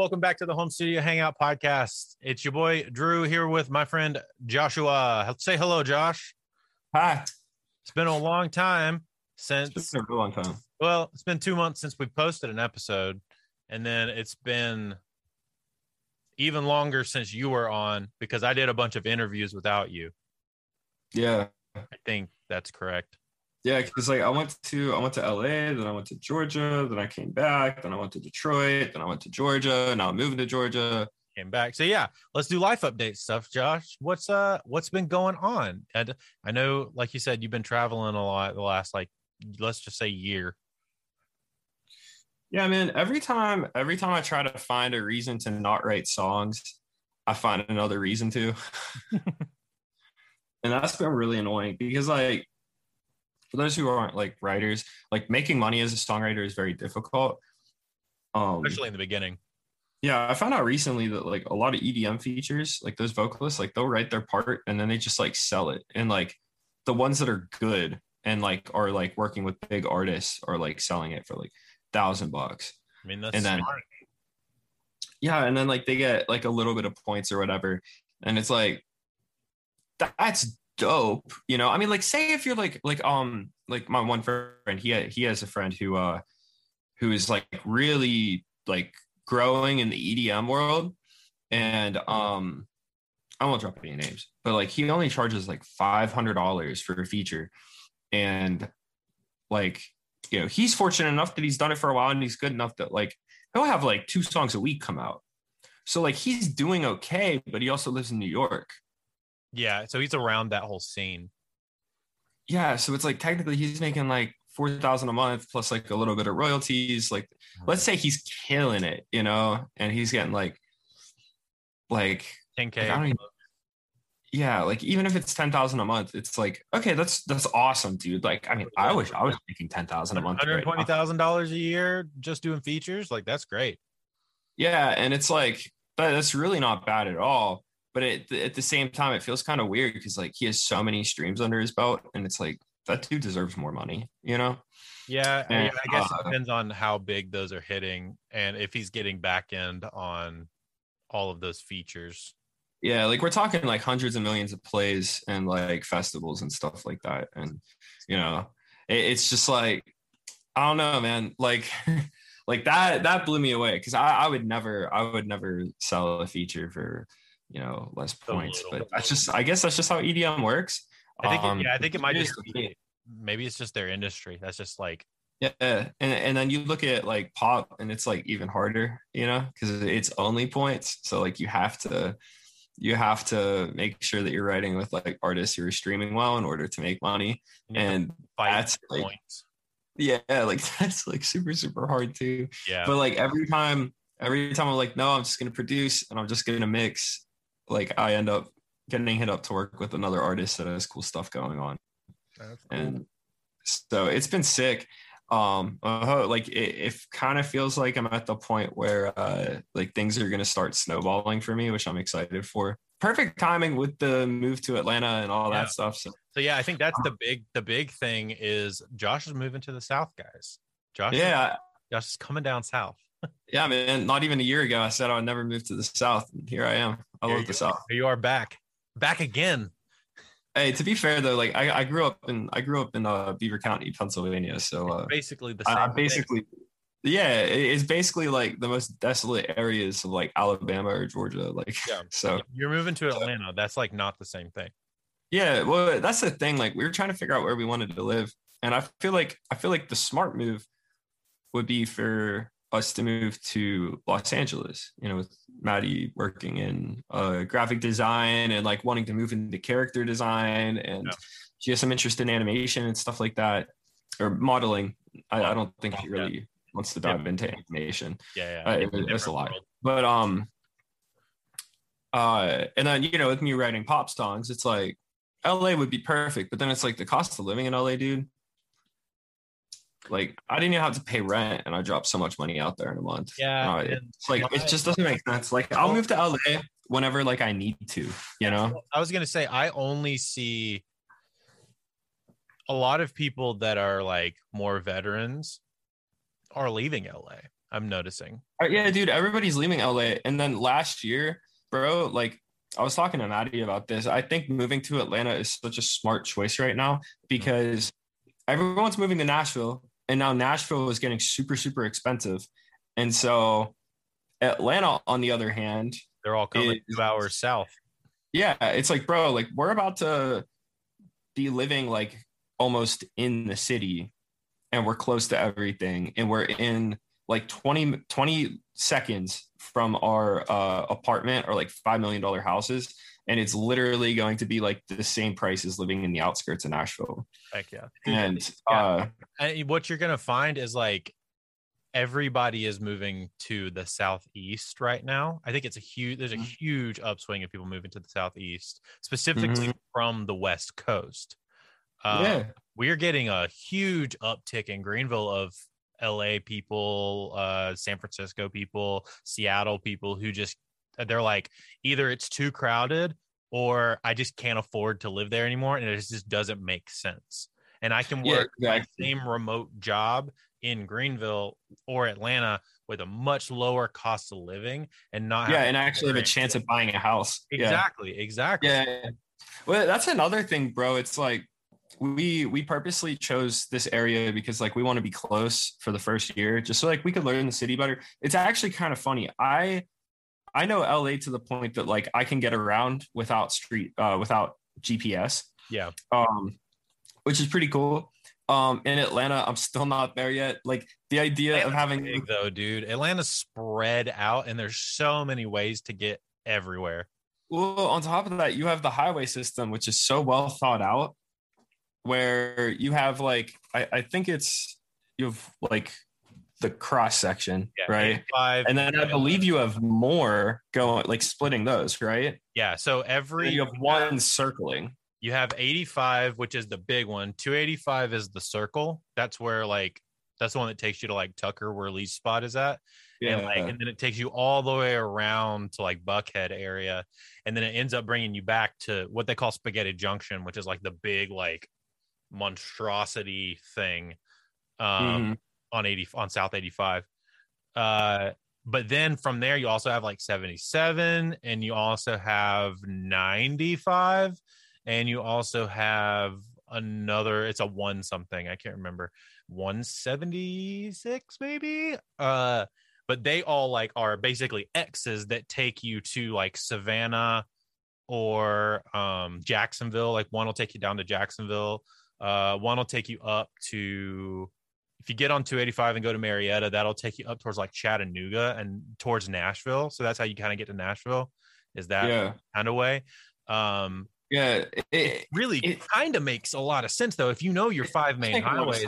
Welcome back to the Home Studio Hangout podcast. It's your boy Drew here with my friend Joshua. Say hello, Josh. Hi. It's been a long time since It's been a long time. well, it's been two months since we posted an episode, and then it's been even longer since you were on because I did a bunch of interviews without you. Yeah. I think that's correct. Yeah, because like I went to I went to LA, then I went to Georgia, then I came back, then I went to Detroit, then I went to Georgia, now I'm moving to Georgia. Came back. So yeah, let's do life update stuff, Josh. What's uh what's been going on? And I know, like you said, you've been traveling a lot the last like let's just say year. Yeah, man. Every time, every time I try to find a reason to not write songs, I find another reason to. and that's been really annoying because like for those who aren't like writers, like making money as a songwriter is very difficult. Um Especially in the beginning. yeah, I found out recently that like a lot of EDM features, like those vocalists, like they'll write their part and then they just like sell it. And like the ones that are good and like are like working with big artists are like selling it for like thousand bucks. I mean that's And then- smart. yeah and then like they get like a little bit of points or whatever and it's like that's dope you know i mean like say if you're like like um like my one friend he he has a friend who uh who is like really like growing in the edm world and um i won't drop any names but like he only charges like $500 for a feature and like you know he's fortunate enough that he's done it for a while and he's good enough that like he'll have like two songs a week come out. So like he's doing okay, but he also lives in New York. Yeah, so he's around that whole scene. Yeah, so it's like technically he's making like four thousand a month plus like a little bit of royalties. Like let's say he's killing it, you know, and he's getting like like 10k. Like, I don't even- yeah, like even if it's ten thousand a month, it's like okay, that's that's awesome, dude. Like I mean, I wish I was making ten thousand a month. right Hundred twenty thousand dollars a year just doing features, like that's great. Yeah, and it's like but that's really not bad at all. But it, at the same time, it feels kind of weird because like he has so many streams under his belt, and it's like that dude deserves more money, you know? Yeah, I- And, I guess uh, it depends on how big those are hitting and if he's getting back end on all of those features. Yeah, like we're talking like hundreds of millions of plays and like festivals and stuff like that, and you know, it, it's just like I don't know, man. Like, like that that blew me away because I, I would never I would never sell a feature for you know less points, but that's just I guess that's just how EDM works. I think, Um, yeah, I think it might just be, maybe it's just their industry. That's just like, Yeah, and and then you look at like pop, and it's like even harder, you know, because it's only points. So like you have to, you have to make sure that you're writing with like artists who are streaming well in order to make money. And that's like- points. yeah, like that's like super super hard too. Yeah, But like every time, every time I'm like, no, I'm just gonna produce and I'm just gonna mix. Like I end up getting hit up to work with another artist that has cool stuff going on. Cool. and so it's been sick um uh, like it, it kind of feels like i'm at the point where uh like things are going to start snowballing for me which i'm excited for perfect timing with the move to atlanta and all Yeah. that stuff so so yeah, I think that's the big the big thing is Josh is moving to the south, guys. Josh, yeah Josh is coming down south. Yeah man not even a year ago i said i would never move to the south and here i am i Here love the south Here you are back, back again. hey to be fair though like i, I grew up in i grew up in uh, beaver county pennsylvania so uh Basically the same. I, I thing. basically yeah it- it's basically like the most desolate areas of like alabama or georgia like Yeah. so you're moving to Atlanta. That's like not the same thing. yeah well that's the thing like we were trying to figure out where we wanted to live and i feel like i feel like the smart move would be for us to move to los angeles you know with maddie working in uh, graphic design and like wanting to move into character design and Yeah. she has some interest in animation and stuff like that or modeling i, I don't think she Yeah. really wants to dive into animation Yeah, yeah. Uh, It's a it- it's a lot. world. but um Uh, and then you know, with me writing pop songs, it's like LA would be perfect, but then it's like the cost of living in LA, dude. Like I didn't even have to pay rent, and I dropped so much money out there in a month. Yeah, Uh, it's like it just doesn't make sense. Like I'll move to LA whenever like I need to, you know. I was gonna say I only see a lot of people that are like more veterans are leaving LA. I'm noticing. Uh, Yeah, dude, everybody's leaving LA. And then last year, bro, like I was talking to Maddie about this. I think moving to Atlanta is such a smart choice right now because everyone's moving to Nashville, and now Nashville is getting super, super expensive. And so Atlanta, on the other hand, They're all coming Is- two hours south. yeah, it's like, bro, like we're about to be living like almost in the city and we're close to everything and we're in like 20, 20 seconds from our uh, apartment or like $5 million houses. And it's literally going to be like the same price as living in the outskirts of Nashville. Heck yeah. And Yeah. uh, And what you're gonna find is like everybody is moving to the southeast right now. I think it's a huge there's a Mhm. huge upswing of people moving to the southeast, specifically Mhm. from the west coast. Uh, yeah, we're getting a huge uptick in Greenville of LA people, uh, San Francisco people, Seattle people who just they're like either it's too crowded or I just can't afford to live there anymore and it just doesn't make sense. And I can Yeah, work my same remote job in Greenville or Atlanta with a much lower cost of living and not yeah, have and actually have a chance of buying a house. Yeah. exactly, exactly. Yeah. Well, that's another thing, bro. It's like we we purposely chose this area because like we want to be close for the first year, just so like we could learn the city better. It's actually kind of funny. I I know LA to the point that like I can get around without street uh without GPS. Yeah. Um which is pretty cool. Um in Atlanta, I'm still not there yet. Like the idea of having big though, dude. Atlanta's spread out, and there's so many ways to get everywhere. Well, on top of that, you have the highway system, which is so well thought out, where you have like I, I think it's you have like the cross section, right? Five, And then I believe you have more going like splitting those, right? yeah. So every You have one circling. you have 85, which is the big one. 285 is the circle. That's where like that's the one that takes you to like Tucker, where Lee's spot is at. Yeah. And like, and then it takes you all the way around to like Buckhead area, and then it ends up bringing you back to what they call Spaghetti Junction, which is like the big like monstrosity thing um, Mhm. On 80 on South 85. Uh, but then from there, you also have like 77, and you also have 95, and you also have another. It's a one something I can't remember, 176 maybe. Uh, but they all like are basically X's that take you to like Savannah or um Jacksonville. Like one will take you down to Jacksonville. Uh, one will take you up to if you get on 285 and go to Marietta, that'll take you up towards like Chattanooga and towards Nashville. So that's how you kind of get to Nashville. Is that yeah, kind of way? Um, yeah. It, really it- kind of makes a lot of sense though. If you know your five main highways,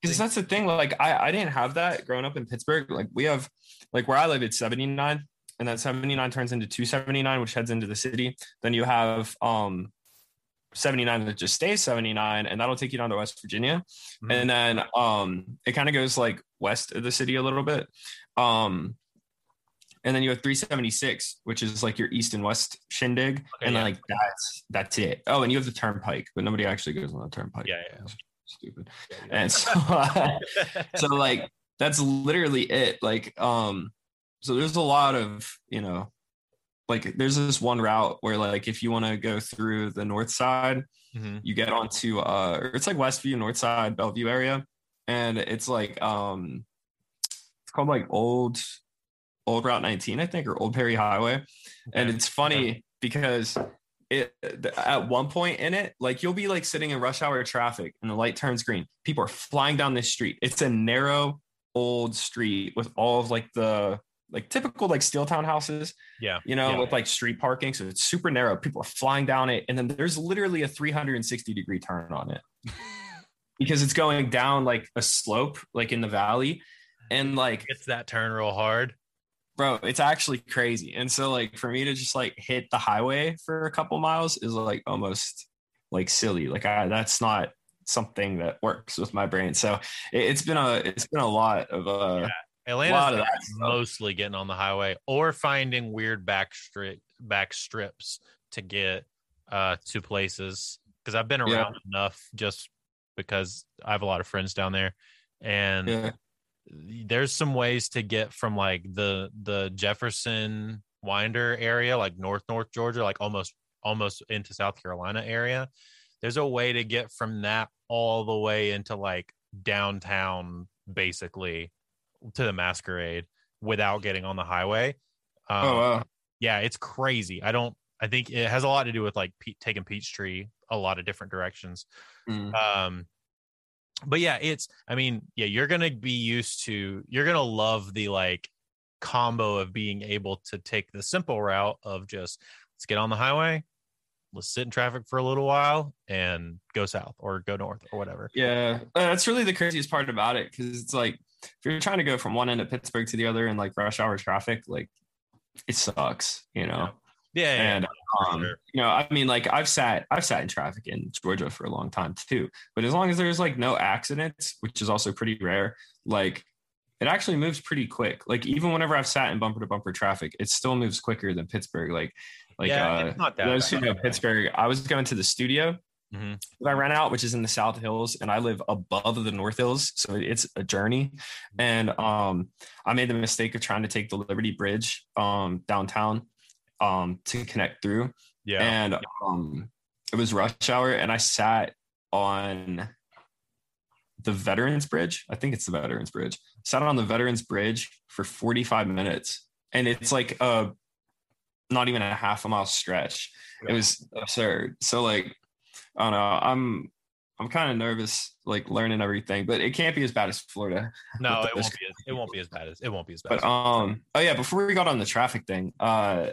because that's the thing. Like I, I didn't have that growing up in Pittsburgh. Like we have, like where I live, it's 79, and that 79 turns into 279, which heads into the city. Then you have um 79 that just stays 79, and that'll take you down to West Virginia. Mhm. And then um it kind of goes like west of the city a little bit. Um and then you have 376, which is like your east and west shindig. Okay, and yeah. like that's that's it. Oh, and you have the turnpike, but nobody actually goes on the turnpike. Yeah, yeah. Stupid. And so so like that's literally it like um so there's a lot of you know like there's this one route where like if you want to go through the north side Mhm. you get onto uh it's like westview north side bellevue area. And it's like um it's called like old old route 19 i think or old perry highway. And it's funny because it at one point in it like you'll be like sitting in rush hour traffic and the light turns green. People are flying down this street. It's a narrow old street with all of like the like typical like steel town houses yeah, you know Yeah. with like street parking so it's super narrow people are flying down it and then there's literally a 360 degree turn on it because it's going down like a slope like in the valley and like it's that turn real hard. bro, it's actually crazy. And so like for me to just like hit the highway for a couple miles is like almost like silly. Like I that's not something that works with my brain. So it, has been a it's been a lot of uh yeah. Atlanta's mostly getting on the highway or finding weird back strip back strips to get uh to places. Because I've been around yeah. enough just because I have a lot of friends down there. And yeah. there's some ways to get from like the the Jefferson Winder area like north north Georgia like almost almost into South Carolina area. There's a way to get from that all the way into like downtown basically to the masquerade without getting on the highway. Um, oh wow. yeah it's crazy. I don't i think it has a lot to do with like Pe- taking peachtree a lot of different directions. Mm. um but yeah it's i mean yeah you're gonna be used to you're gonna love the like combo of being able to take the simple route of just let's get on the highway let's sit in traffic for a little while and go south or go north or whatever. Yeah, uh, that's really the craziest part about it because it's like if you're trying to go from one end of Pittsburgh to the other in like rush hour traffic, like it sucks, you know. Yeah, yeah and um, sure. you know, I mean, like I've sat I've sat in traffic in Georgia for a long time too. But as long as there's like no accidents, which is also pretty rare, like it actually moves pretty quick. Like even whenever I've sat in bumper to bumper traffic, it still moves quicker than Pittsburgh. Like like yeah, uh, those who know Pittsburgh, I was going to the studio mm-hmm. that I ran out, which is in the South Hills, and I live above the North Hills, so it's a journey. And um, I made the mistake of trying to take the Liberty Bridge um, downtown um, to connect through. Yeah, and um, it was rush hour, and I sat on the Veterans Bridge. I think it's the Veterans Bridge. Sat on the Veterans Bridge for 45 minutes, and it's like a not even a half a mile stretch. It was absurd. So like, I don't know. I'm I'm kind of nervous, like learning everything, but it can't be as bad as Florida. No, it won't be. As, it won't be as bad as it won't be as bad. But um, oh yeah, before we got on the traffic thing, uh,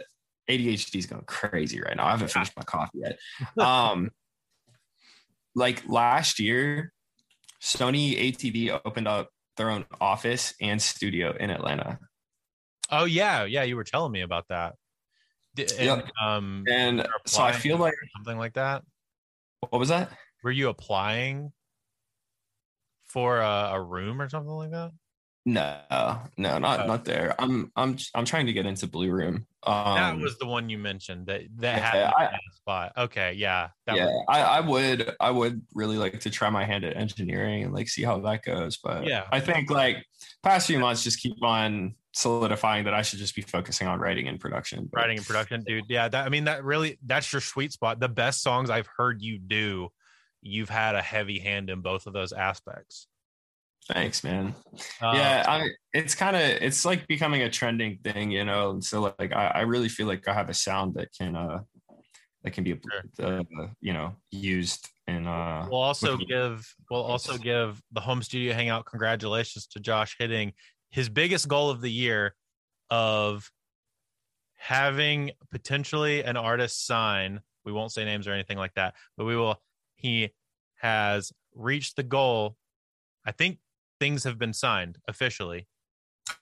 ADHD is going crazy right now. I haven't finished my coffee yet. Um, like last year, Sony ATV opened up their own office and studio in Atlanta. Oh yeah, yeah, you were telling me about that. And, yep. um, and so I feel like something like that. What was that? Were you applying for a, a room or something like that? No, no, not oh. not there. I'm I'm I'm trying to get into Blue Room. Um, that was the one you mentioned that that yeah, had a spot. Okay, yeah, yeah. Was- I, I would I would really like to try my hand at engineering and like see how that goes. But yeah, I think like past few months just keep on solidifying that I should just be focusing on writing and production. But, writing and production, dude. Yeah, that, I mean that really that's your sweet spot. The best songs I've heard you do, you've had a heavy hand in both of those aspects. Thanks, man. Uh, yeah, I, it's kind of it's like becoming a trending thing, you know. And so like I, I really feel like I have a sound that can uh that can be uh, you know used and uh we'll also give we'll also give the home studio hangout congratulations to josh hitting his biggest goal of the year of having potentially an artist sign. We won't say names or anything like that but we will he has reached the goal. I think things have been signed officially.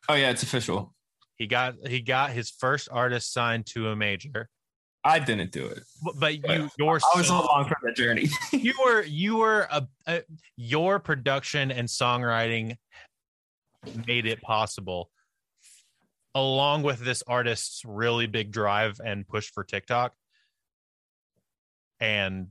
Oh yeah it's official. He got he got his first artist signed to a major. I didn't do it, but you, your I was so, along for the journey. you were, you were a, a, your production and songwriting made it possible along with this artist's really big drive and push for TikTok and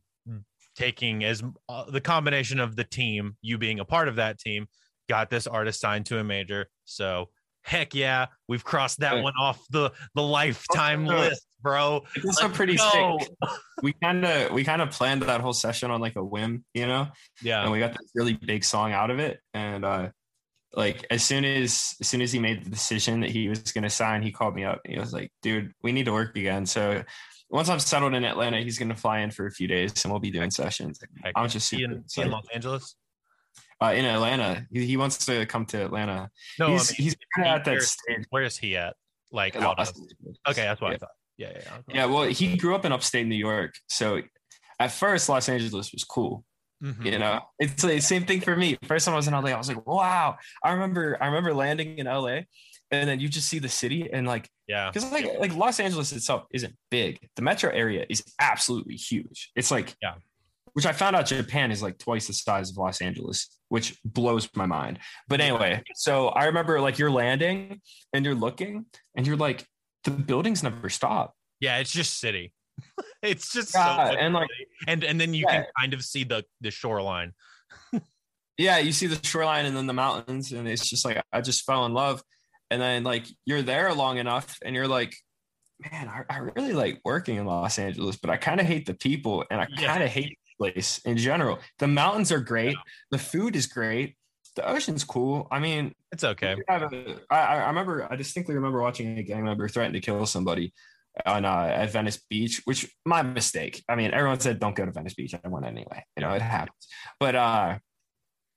taking as uh, the combination of the team, you being a part of that team, got this artist signed to a major. So heck yeah, we've crossed that one off the the lifetime list, bro. It's a pretty go. sick. We kind of we kind of planned that whole session on like a whim, you know. Yeah. And we got this really big song out of it, and uh like as soon as as soon as he made the decision that he was going to sign, he called me up. he was like, "Dude, we need to work again." So once I'm settled in Atlanta, he's going to fly in for a few days, and we'll be doing sessions. I'm just super in, in Los Angeles. Uh, in Atlanta, he, he, wants to come to Atlanta. No, he's, I mean, he's kind of at that stage. Where is he at? Like, out of, okay, that's what yeah. I thought. Yeah, yeah, yeah. Yeah, well, he grew up in upstate New York, so at first Los Angeles was cool. Mm-hmm. You know, it's the same thing for me. First time I was in LA, I was like, wow. I remember, I remember landing in LA and then you just see the city and like Yeah. because like like Los Angeles itself isn't big. The metro area is absolutely huge. It's like Yeah. which I found out Japan is like twice the size of Los Angeles, which blows my mind. But anyway, so I remember like you're landing and you're looking and you're like the buildings never stop. Yeah, it's just city. it's just Yeah, so and, like- and and then you Yeah. can kind of see the the shoreline. yeah, you see the shoreline and then the mountains, and it's just like I just fell in love. And then like you're there long enough, and you're like, man, I, I really like working in Los Angeles, but I kind of hate the people, and I kind of hate the place in general. The mountains are great, the food is great, the ocean's cool. I mean, It's okay. a- I I remember, I distinctly remember watching a gang member threaten to kill somebody on uh, at Venice Beach, which my mistake. I mean, everyone said don't go to Venice Beach. I went anyway. You know, it happens. But uh,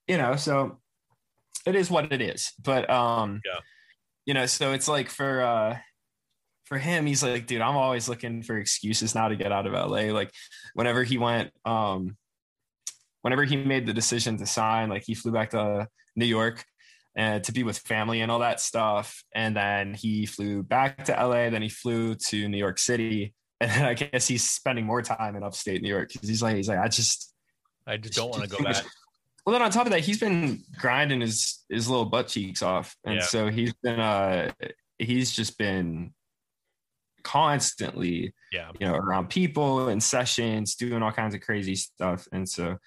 you know, so it is what it is. But um, Yeah. you know, so it's like for uh for him, he's like, dude, I'm always looking for excuses now to get out of LA. Like whenever he went, um, whenever he made the decision to sign, like he flew back to New York and to be with family and all that stuff. And then he flew back to LA. Then he flew to New York City. And then I guess he's spending more time in upstate New York because he's like, he's like, I just I just don't want to go back. Well, then on top of that, he's been grinding his his little butt cheeks off, and Yeah. so he's been uh he's just been constantly Yeah. you know around people and sessions, doing all kinds of crazy stuff, and so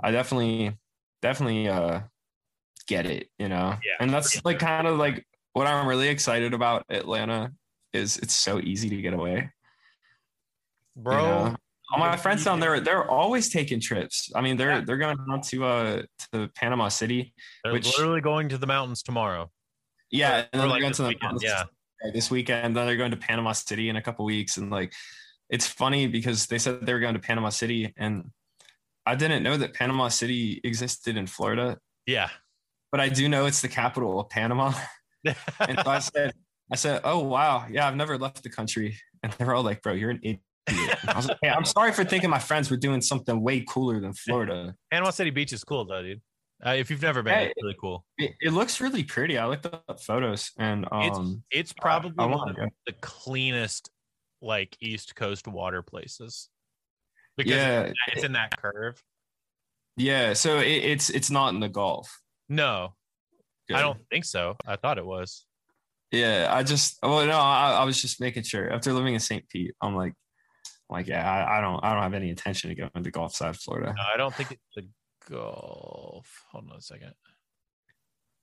I definitely definitely uh get it, you know, Yeah. and that's like kind of like what I'm really excited about Atlanta is it's so easy to get away. Bro, you know? all my friends down there they're always taking trips i mean they're Yeah. they're going down to uh to panama city they're which- literally going to the mountains tomorrow. yeah and then like they're going this to the weekend, mountains yeah. this weekend then they're going to panama city in a couple weeks and like it's funny because they said they were going to panama city and i didn't know that panama city existed in florida Yeah. But i do know it's the capital of panama and so i said i said oh wow yeah i've never left the country and they were all like bro you're an idiot I was like, hey, I'm sorry for thinking my friends were doing something way cooler than Florida. Panama City Beach is cool though, dude. Uh, if you've never been, Hey. it's really cool. It, it looks really pretty. I looked up photos and um It's probably I one of the cleanest like East Coast water places. Because yeah, it's in that curve. yeah. So it, it's it's not in the Gulf. No, Good. I don't think so. I thought it was. Yeah, I just well no, I, I was just making sure. After living in St. Pete, I'm like, like yeah, I, I don't I don't have any intention to go into the Gulf side Florida. No, I don't think it's the Gulf. Hold on a second.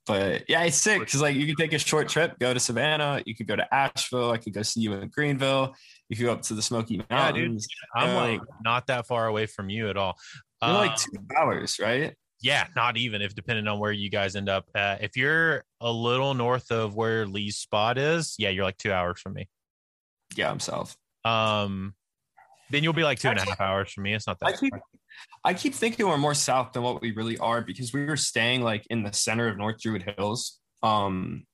But yeah, it's sick because like you could take a short trip, go to Savannah, you could go to Asheville, I could go see you in Greenville, you could go up to the Smoky Yeah, dude. Mountains. I'm Yeah. like not that far away from you at all. You're like Um, two hours, right? Yeah, not even if depending on where you guys end up. Uh, if you're a little north of where Lee's spot is, yeah, you're like two hours from me. Yeah, I'm south. Um, then you'll be like two and a half hours from me. It's not I that. keep. I keep thinking we're more south than what we really are because we were staying like in the center of North Druid Hills. Um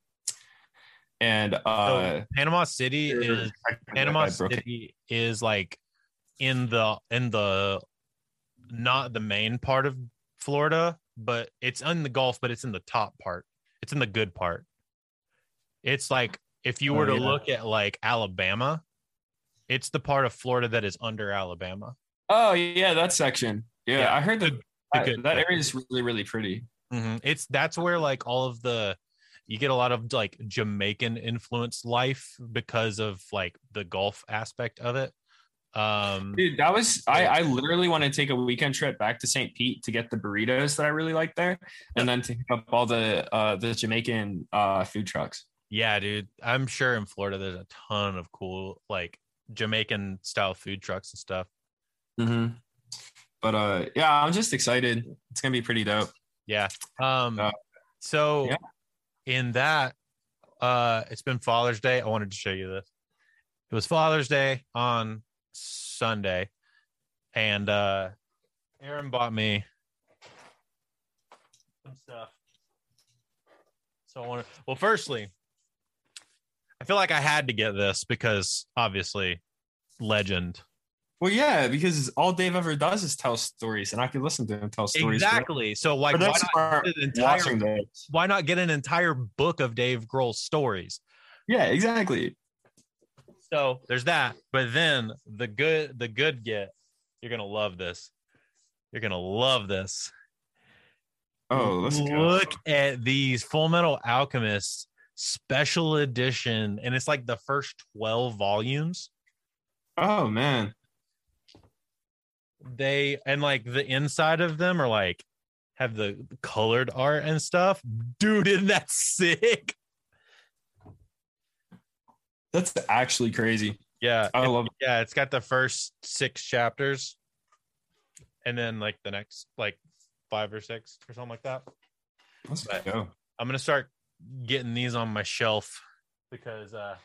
and uh So, Panama City is Panama City is like in the in the not the main part of Florida, but it's in the Gulf, but it's in the top part. It's in the good part. It's like if you Oh, were to yeah. look at like Alabama, it's the part of Florida that is under Alabama. Oh yeah, that section. Yeah, Yeah, I heard that the that, that area is really really pretty. Mhm. It's that's where like all of the you get a lot of like Jamaican influence life because of like the Gulf aspect of it. Um, Dude, that was I I literally want to take a weekend trip back to St. Pete to get the burritos that I really like there and then to pick up all the uh the Jamaican uh food trucks. Yeah, dude. I'm sure in Florida there's a ton of cool like Jamaican style food trucks and stuff. Mm-hmm. But uh yeah, I'm just excited. It's gonna be pretty dope. Yeah. Um Uh, so yeah. in that uh it's been Father's Day. I wanted to show you this. It was Father's Day on Sunday and uh Aaron bought me some stuff. So I want to well firstly I feel like I had to get this because obviously legend Well, yeah, because all Dave ever does is tell stories, and I can listen to him tell stories. Exactly. So like, why not, get an entire, why not get an entire book of Dave Grohl's stories? Yeah, exactly. So there's that. But then the good, the good get. You're gonna love this. You're gonna love this. Oh, let's go. look at these Full Metal Alchemist special edition, and it's like the first 12 volumes. Oh man. They and like the inside of them are like have the colored art and stuff. Dude, isn't that sick? That's actually crazy. Yeah. I love yeah, it's got the first six chapters and then like the next like five or six or something like that. Let's But- go. I'm gonna start getting these on my shelf because uh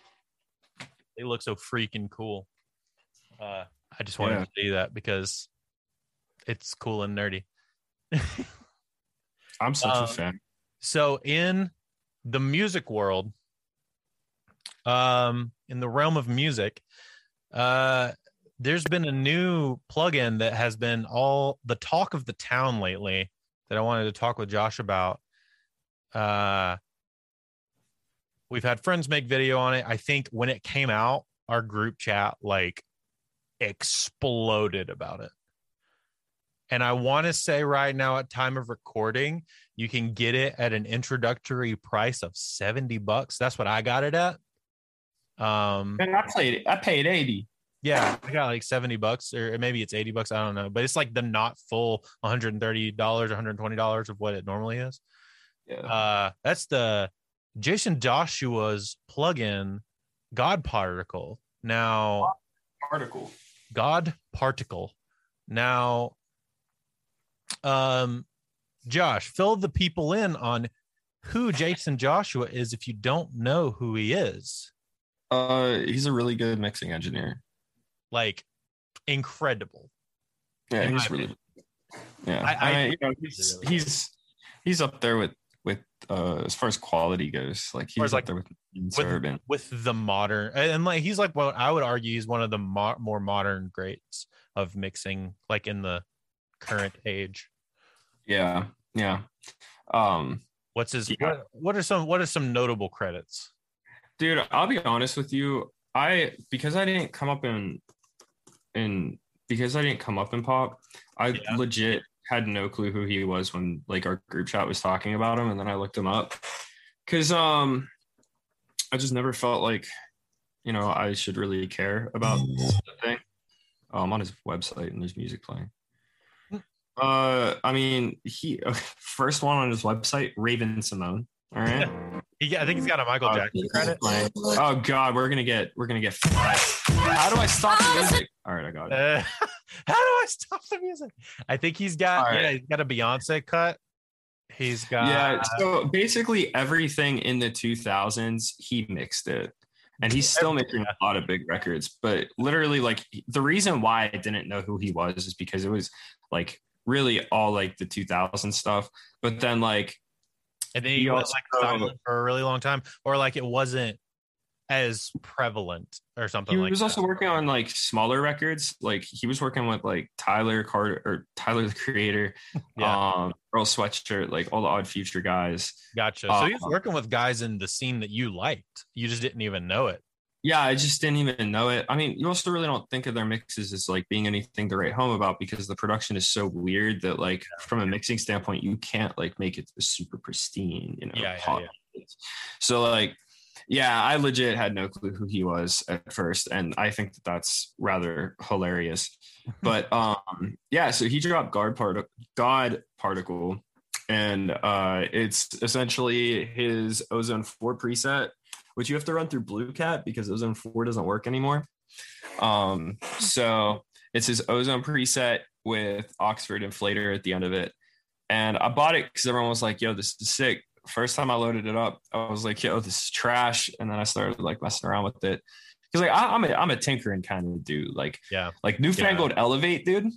they look so freaking cool. Uh I just wanted Yeah. to see that because it's cool and nerdy. I'm such Um, a fan. So in the music world, um, in the realm of music, uh, there's been a new plugin that has been all the talk of the town lately that I wanted to talk with Josh about. Uh, we've had friends make video on it. I think when it came out, our group chat like exploded about it. And I want to say right now, at time of recording, you can get it at an introductory price of 70 bucks. That's what I got it at. Um, And I played. I paid eighty. yeah, I got like 70 bucks or maybe it's 80 bucks. I don't know, but it's like the not full $130, $120 of what it normally is. Yeah. Uh, that's the Jaycen Joshua's plugin God Particle. Now, particle. God Particle. Now, um, Josh, fill the people in on who Jaycen Joshua is if you don't know who he is. Uh, he's a really good mixing engineer. Like, incredible. Yeah, he's really. Yeah, I- I, I- you know, he's he's he's up there with with uh as far as quality goes. Like he's up like, there with, with- With the modern, and like he's like what I would argue he's one of the mo- more modern greats of mixing, like in the current age. Yeah, yeah. Um, What's his? Yeah. What, what are some? What are some notable credits? Dude, I'll be honest with you. I because I didn't come up in in because I didn't come up in pop. I Yeah. legit had no clue who he was when like our group chat was talking about him, and then I looked him up because um I just never felt like you know I should really care about the thing. Oh, I'm on his website and there's music playing. Uh, I mean, he first one on his website, Raven-Symoné. All right. He, I think he's got a Michael Uh, Jackson credit. Oh God, we're gonna get we're gonna get. How do I stop the music? All right, I got it. Uh, how do I stop the music? I think he's got All right. yeah, he's got a Beyonce cut. He's got yeah. So basically, everything in the 2000s, he mixed it, and he's still making a lot of big records. But literally, like the reason why I didn't know who he was is because it was like really all like the 2000 stuff. But then like and then he, he was like silent for a really long time, or like it wasn't as prevalent or something like that. he like was that. also working on like smaller records. Like he was working with like Tyler Carter or Tyler the Creator, Yeah. um, Earl Sweatshirt, like all the Odd Future guys. Gotcha. So uh, he was working with guys in the scene that you liked. You just didn't even know it. Yeah, I just didn't even know it. I mean, you also really don't think of their mixes as like being anything to write home about because the production is so weird that like from a mixing standpoint, you can't like make it super pristine, you know. Yeah, yeah, pop. So like, yeah, I legit had no clue who he was at first, and I think that that's rather hilarious. but um, yeah, so he dropped guard part God particle, and uh, it's essentially his Ozone Four preset which you have to run through Blue Cat because Ozone 4 doesn't work anymore. Um, so it's his Ozone preset with Oxford Inflator at the end of it. And I bought it because everyone was like, yo, this is sick. First time I loaded it up, I was like, yo, this is trash. And then I started like messing around with it. Cause like I, I'm a I'm a tinkering kind of dude. Like, Yeah. like Newfangled Elevate, dude.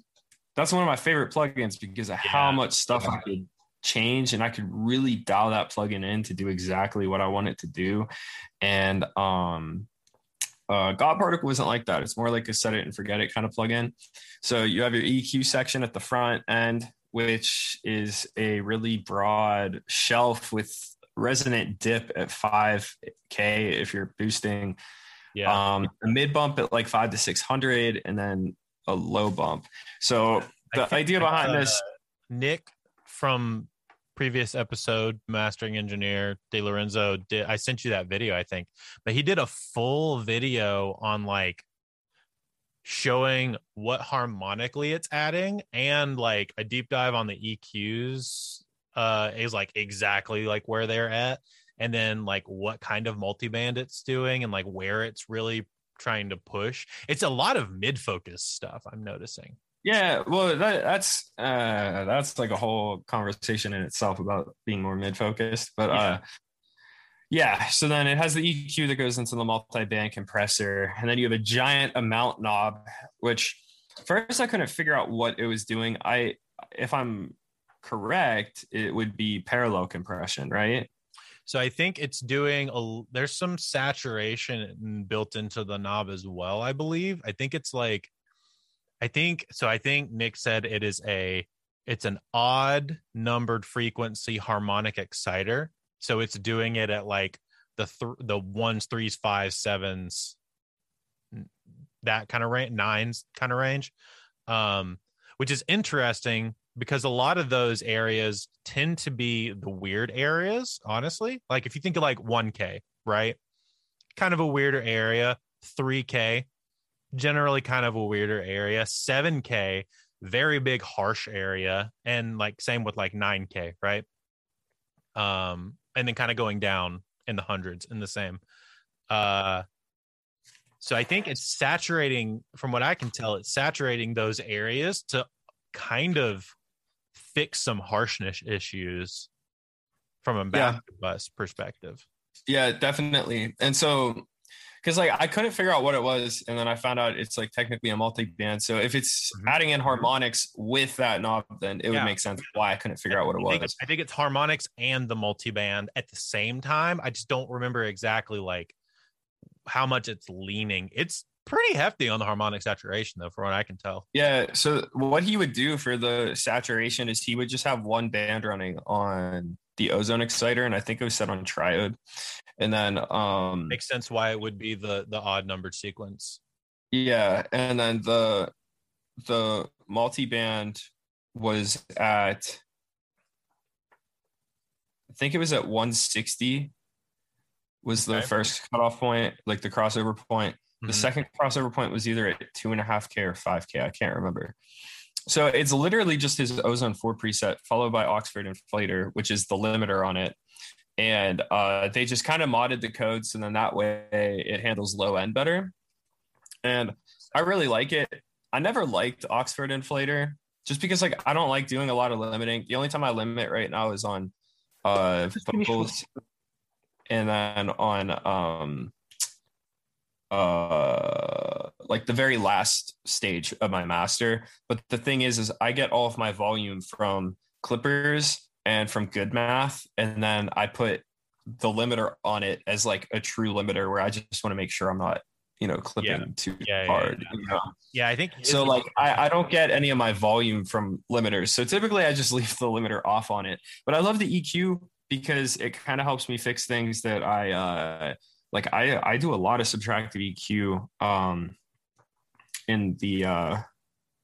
That's one of my favorite plugins because of how much stuff I could change and I could really dial that plugin in to do exactly what I want it to do. And um Uh, God Particle isn't like that. It's more like a set it and forget it kind of plugin. So you have your EQ section at the front end, which is a really broad shelf with resonant dip at 5k if you're boosting Yeah. um a mid bump at like 5 to 600 and then a low bump so the idea behind uh, this Nick from previous episode, mastering engineer De Lorenzo did I sent you that video, I think. But he did a full video on like showing what harmonically it's adding and like a deep dive on the EQs uh is like exactly like where they're at and then like what kind of multiband it's doing and like where it's really trying to push. It's a lot of mid-focus stuff I'm noticing. Yeah well that, that's uh that's like a whole conversation in itself about being more mid focused but Yeah. uh yeah so then it has the eq that goes into the multi-band compressor and then you have a giant amount knob which first i couldn't figure out what it was doing i if i'm correct it would be parallel compression right So I think it's doing a there's some saturation built into the knob as well, I believe. I think it's like I think so I think Nick said it is a it's an odd numbered frequency harmonic exciter. So it's doing it at like the th- the ones, threes, fives, sevens, that kind of range, nines kind of range. Um, which is interesting because a lot of those areas tend to be the weird areas, honestly. Like if you think of like 1K, right? Kind of a weirder area. 3K, generally kind of a weirder area. 7K, very big, harsh area. And like same with like 9K, right? Um, and then kind of going down in the hundreds in the same. Uh so I think it's saturating, from what I can tell, it's saturating those areas to kind of fix some harshness issues from a Yeah. bus perspective. Yeah, definitely. And so, because like I couldn't figure out what it was, and then I found out it's like technically a multi-band. So if it's Mhm. adding in harmonics with that knob, then it would make sense why I couldn't figure out what it I was. I think it's harmonics and the multi-band at the same time. I just don't remember exactly like how much it's leaning. It's pretty hefty on the harmonic saturation though, for what I can tell. Yeah. So what he would do for the saturation is he would just have one band running on the ozone exciter, and I think it was set on triode, and then um Makes sense why it would be the the odd numbered sequence. Yeah, and then the the multi-band was at I think it was at 160 was the Okay. first cutoff point, like the crossover point. The Mhm. second crossover point was either at two and a half K or five K. I can't remember. So it's literally just his ozone four preset followed by Oxford inflator, which is the limiter on it. And uh, they just kind of modded the code so then that way it handles low end better. And I really like it. I never liked Oxford inflator just because like I don't like doing a lot of limiting. The only time I limit right now is on uh vocals and then on um uh like the very last stage of my master but the thing is is i get all of my volume from clippers and from good math and then i put the limiter on it as like a true limiter where i just want to make sure i'm not you know clipping Yeah. too Yeah, yeah, hard yeah. you know? Yeah, I think so like I, I don't get any of my volume from limiters so typically i just leave the limiter off on it but i love the eq because it kind of helps me fix things that i uh like i i do a lot of subtractive eq um in the uh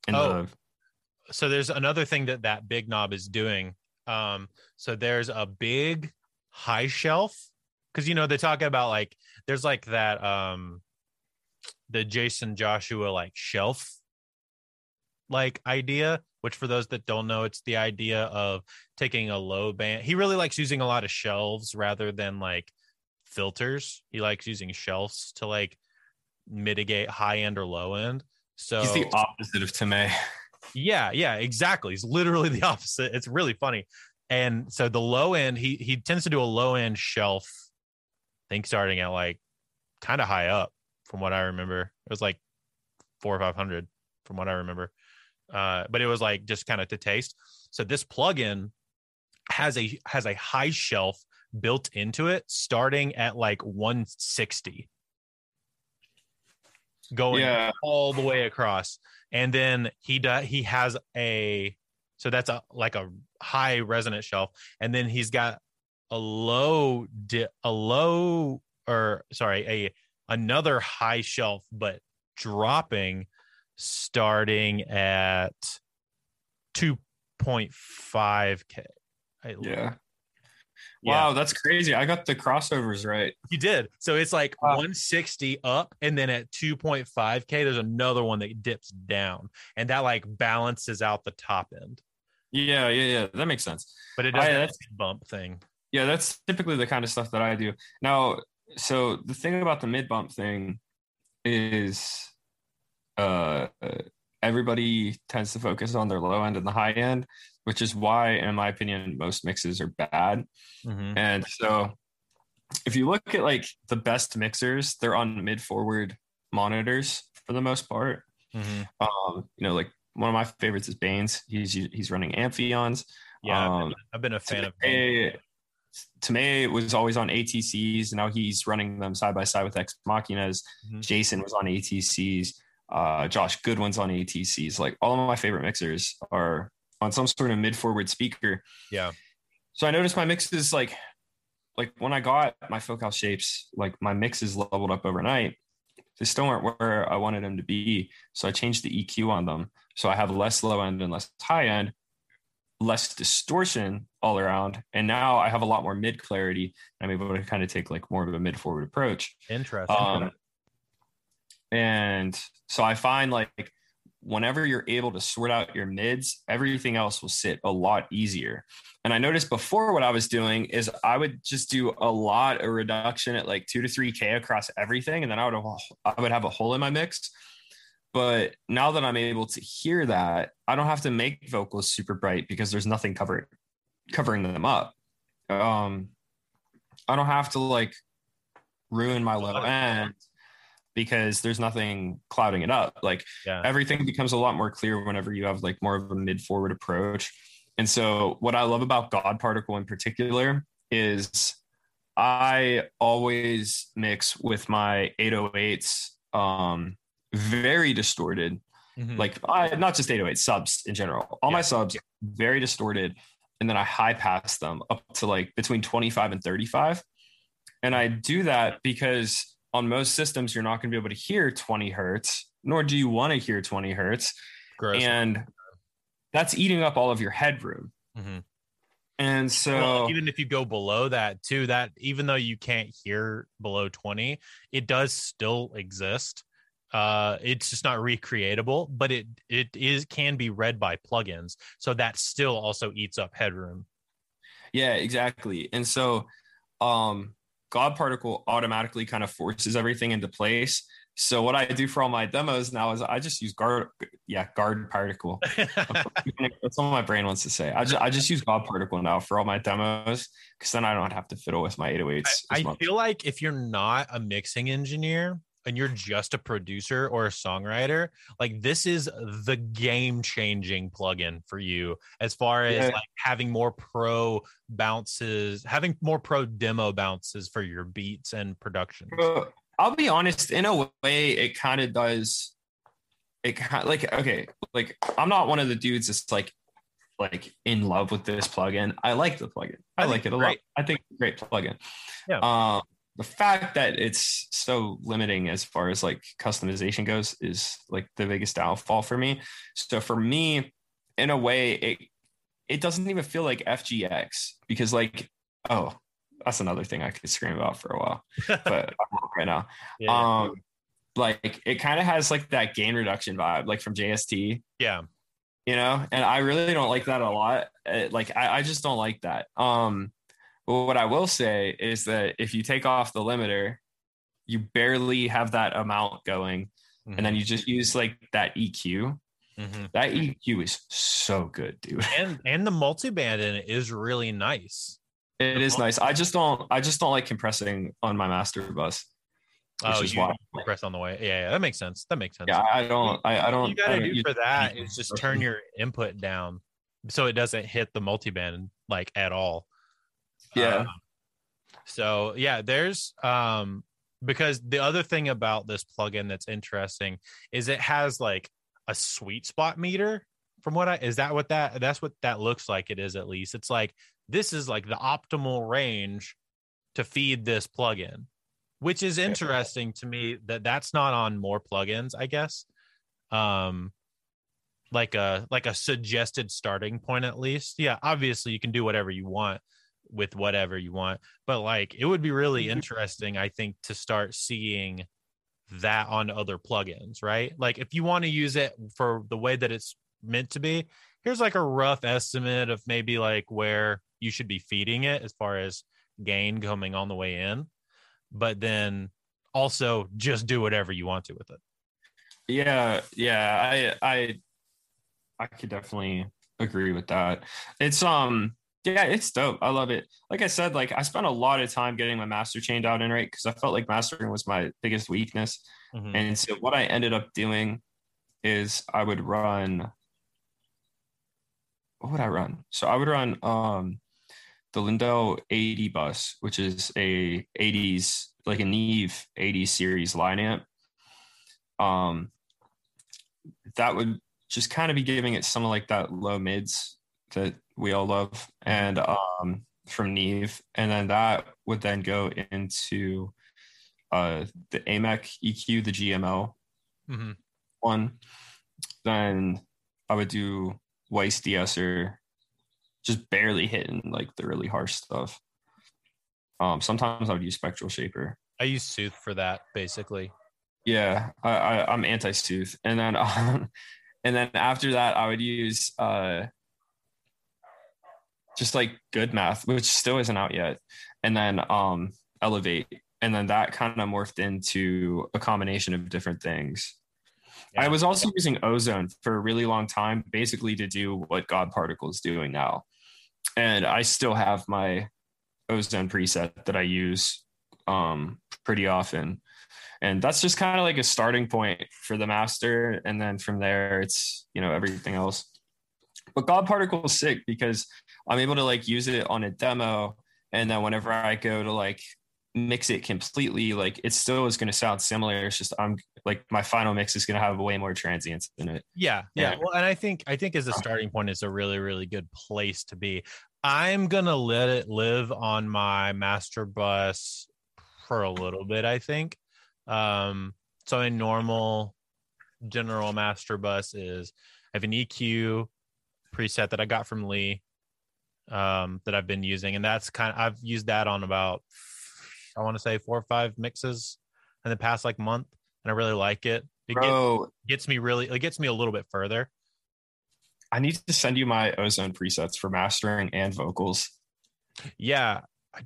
in Oh. the so there's another thing that that big knob is doing um so there's a big high shelf because you know they talk about like there's like that um the jaycen joshua like shelf like idea which for those that don't know it's the idea of taking a low band. He really likes using a lot of shelves rather than like filters. He likes using shelves to like mitigate high end or low end. So he's the opposite of Tame. Yeah, yeah, exactly. He's literally the opposite. It's really funny. And so the low end, he he tends to do a low end shelf, I think starting at like kind of high up from what I remember. It was like four or five hundred from what I remember. Uh, but it was like just kind of to taste. So this plugin has a has a high shelf built into it starting at like 160 going Yeah. all the way across. And then he does he has a so that's a like a high resonant shelf, and then he's got a low di- a low or sorry a another high shelf, but dropping starting at two point k. Yeah. Wow, that's crazy. I got the crossovers right. You did. So it's like Wow. 160 up, and then at 2.5K, there's another one that dips down, and that like balances out the top end. Yeah, yeah, yeah. That makes sense. But it doesn't have that's- bump thing. Yeah, that's typically the kind of stuff that I do. Now, so the thing about the mid bump thing is uh everybody tends to focus on their low end and the high end, which is why, in my opinion, most mixes are bad. Mhm. And so if you look at like the best mixers, they're on mid forward monitors for the most part. Mhm. Um, you know, like one of my favorites is Bainz. He's he's running Amphions. Yeah, I've Um, been, I've been a fan of. Tumay, Tumay was always on ATCs. Now he's running them side by side with Ex Machinas. Mhm. Jaycen was on ATCs. Uh, Josh Goodwin's on ATCs. Like all of my favorite mixers are on some sort of mid forward speaker. Yeah. So I noticed my mixes like like when I got my focal shapes, like my mixes leveled up overnight. They still weren't where I wanted them to be. So I changed the EQ on them. So I have less low end and less high end, less distortion all around. And now I have a lot more mid clarity. I'm able to kind of take like more of a mid forward approach. Interesting. Um, and so I find like whenever you're able to sort out your mids, everything else will sit a lot easier. And I noticed before what I was doing is I would just do a lot of reduction at like two to three K across everything. And then I would have, I would have a hole in my mix. But now that I'm able to hear that, I don't have to make vocals super bright because there's nothing covering covering them up. Um, I don't have to like ruin my low end because there's nothing clouding it up. Like yeah. everything becomes a lot more clear whenever you have like more of a mid forward approach. And so what I love about God Particle in particular is I always mix with my 808s um very distorted Mhm. like I, not just 808 subs in general all my subs very distorted and then i high pass them up to like between 25 and 35 and i do that because on most systems you're not going to be able to hear 20 hertz nor do you want to hear 20 hertz Gross. and that's eating up all of your headroom Mhm. and so Well, even if you go below that too, that even though you can't hear below 20, it does still exist. Uh, it's just not recreatable, but it it is can be read by plugins, so that still also eats up headroom. Yeah, exactly. And so um God particle automatically kind of forces everything into place. So what I do for all my demos now is I just use guard yeah, guard particle. That's what my brain wants to say. I just I just use God particle now for all my demos because then I don't have to fiddle with my 808s. I, I feel like if you're not a mixing engineer and you're just a producer or a songwriter, like this is the game changing plugin for you as far as Yeah. like having more pro bounces, having more pro demo bounces for your beats and production. I'll be honest, in a way, it kind of does. It kind like okay, like I'm not one of the dudes that's like like in love with this plugin. I like the plugin. I, I like it a it's lot. I think it's a great plugin. Yeah. Um, the fact that it's so limiting as far as like customization goes is like the biggest downfall for me. So for me, in a way, it it doesn't even feel like FGX because like oh that's another thing I could scream about for a while, but right now. Yeah. Um, like it kind of has like that gain reduction vibe, like from JST, yeah. you know, and I really don't like that a lot. Uh, like I, I just don't like that. Um, but what I will say is that if you take off the limiter, you barely have that amount going, and then you just use like that EQ. Mhm. That EQ is so good, dude. and and the multiband in it is really nice. It is nice. I just don't. I just don't like compressing on my master bus. Which Oh, is you why. press on the way. Yeah, yeah, that makes sense. That makes sense. Yeah, I don't. I, I don't. All you got I to don't do for that is just turn your input down so it doesn't hit the multiband like at all. Yeah. Um, so yeah, there's um because the other thing about this plugin that's interesting is it has like a sweet spot meter from what i is that what that that's what that looks like it is at least. It's like this is like the optimal range to feed this plugin which is interesting to me that that's not on more plugins i guess. Um like a like a suggested starting point at least. Yeah obviously you can do whatever you want with whatever you want but like it would be really Mhm. interesting i think to start seeing that on other plugins right like if you want to use it for the way that it's meant to be here's like a rough estimate of maybe like where you should be feeding it as far as gain coming on the way in but then also just do whatever you want to with it Yeah, yeah, I I I could definitely agree with that. It's um yeah, it's dope. I love it. Like I said, like I spent a lot of time getting my master chained out in right because I felt like mastering was my biggest weakness. Mhm. And so what I ended up doing is I would run what would I run? So I would run um the Lindell 80 bus, which is a 80s like a Neve 80 series line amp. Um that would just kind of be giving it some of like that low mids that we all love and um from Neve and then that would then go into uh the AMEK EQ the GML Mhm. one. Then I would do Weiss de-esser just barely hitting like the really harsh stuff. Um sometimes I would use spectral shaper. I use soothe for that basically. Yeah I, I I'm anti-soothe. And then um, and then after that I would use uh just like good math which still isn't out yet and then um elevate and then that kind of morphed into a combination of different things I was also using ozone for a really long time, basically to do what God Particle is doing now. And I still have my ozone preset that I use um, pretty often. And that's just kind of like a starting point for the master. And then from there, it's, you know, everything else. But God Particle is sick because I'm able to like use it on a demo. And then whenever I go to like mix it completely, like it still is going to sound similar. It's just I'm like my final mix is going to have way more transients in it. Yeah, yeah. Yeah. Well, and I think I think as a starting point, it's a really really good place to be. I'm gonna let it live on my master bus for a little bit. I think. Um, so a normal general master bus is I have an EQ preset that I got from Lee um, that I've been using, and that's kind of I've used that on about I want to say four or five mixes in the past like month, and I really like it. It gets, Bro, gets me really it gets me a little bit further. I need to send you my ozone presets for mastering and vocals. Yeah. I,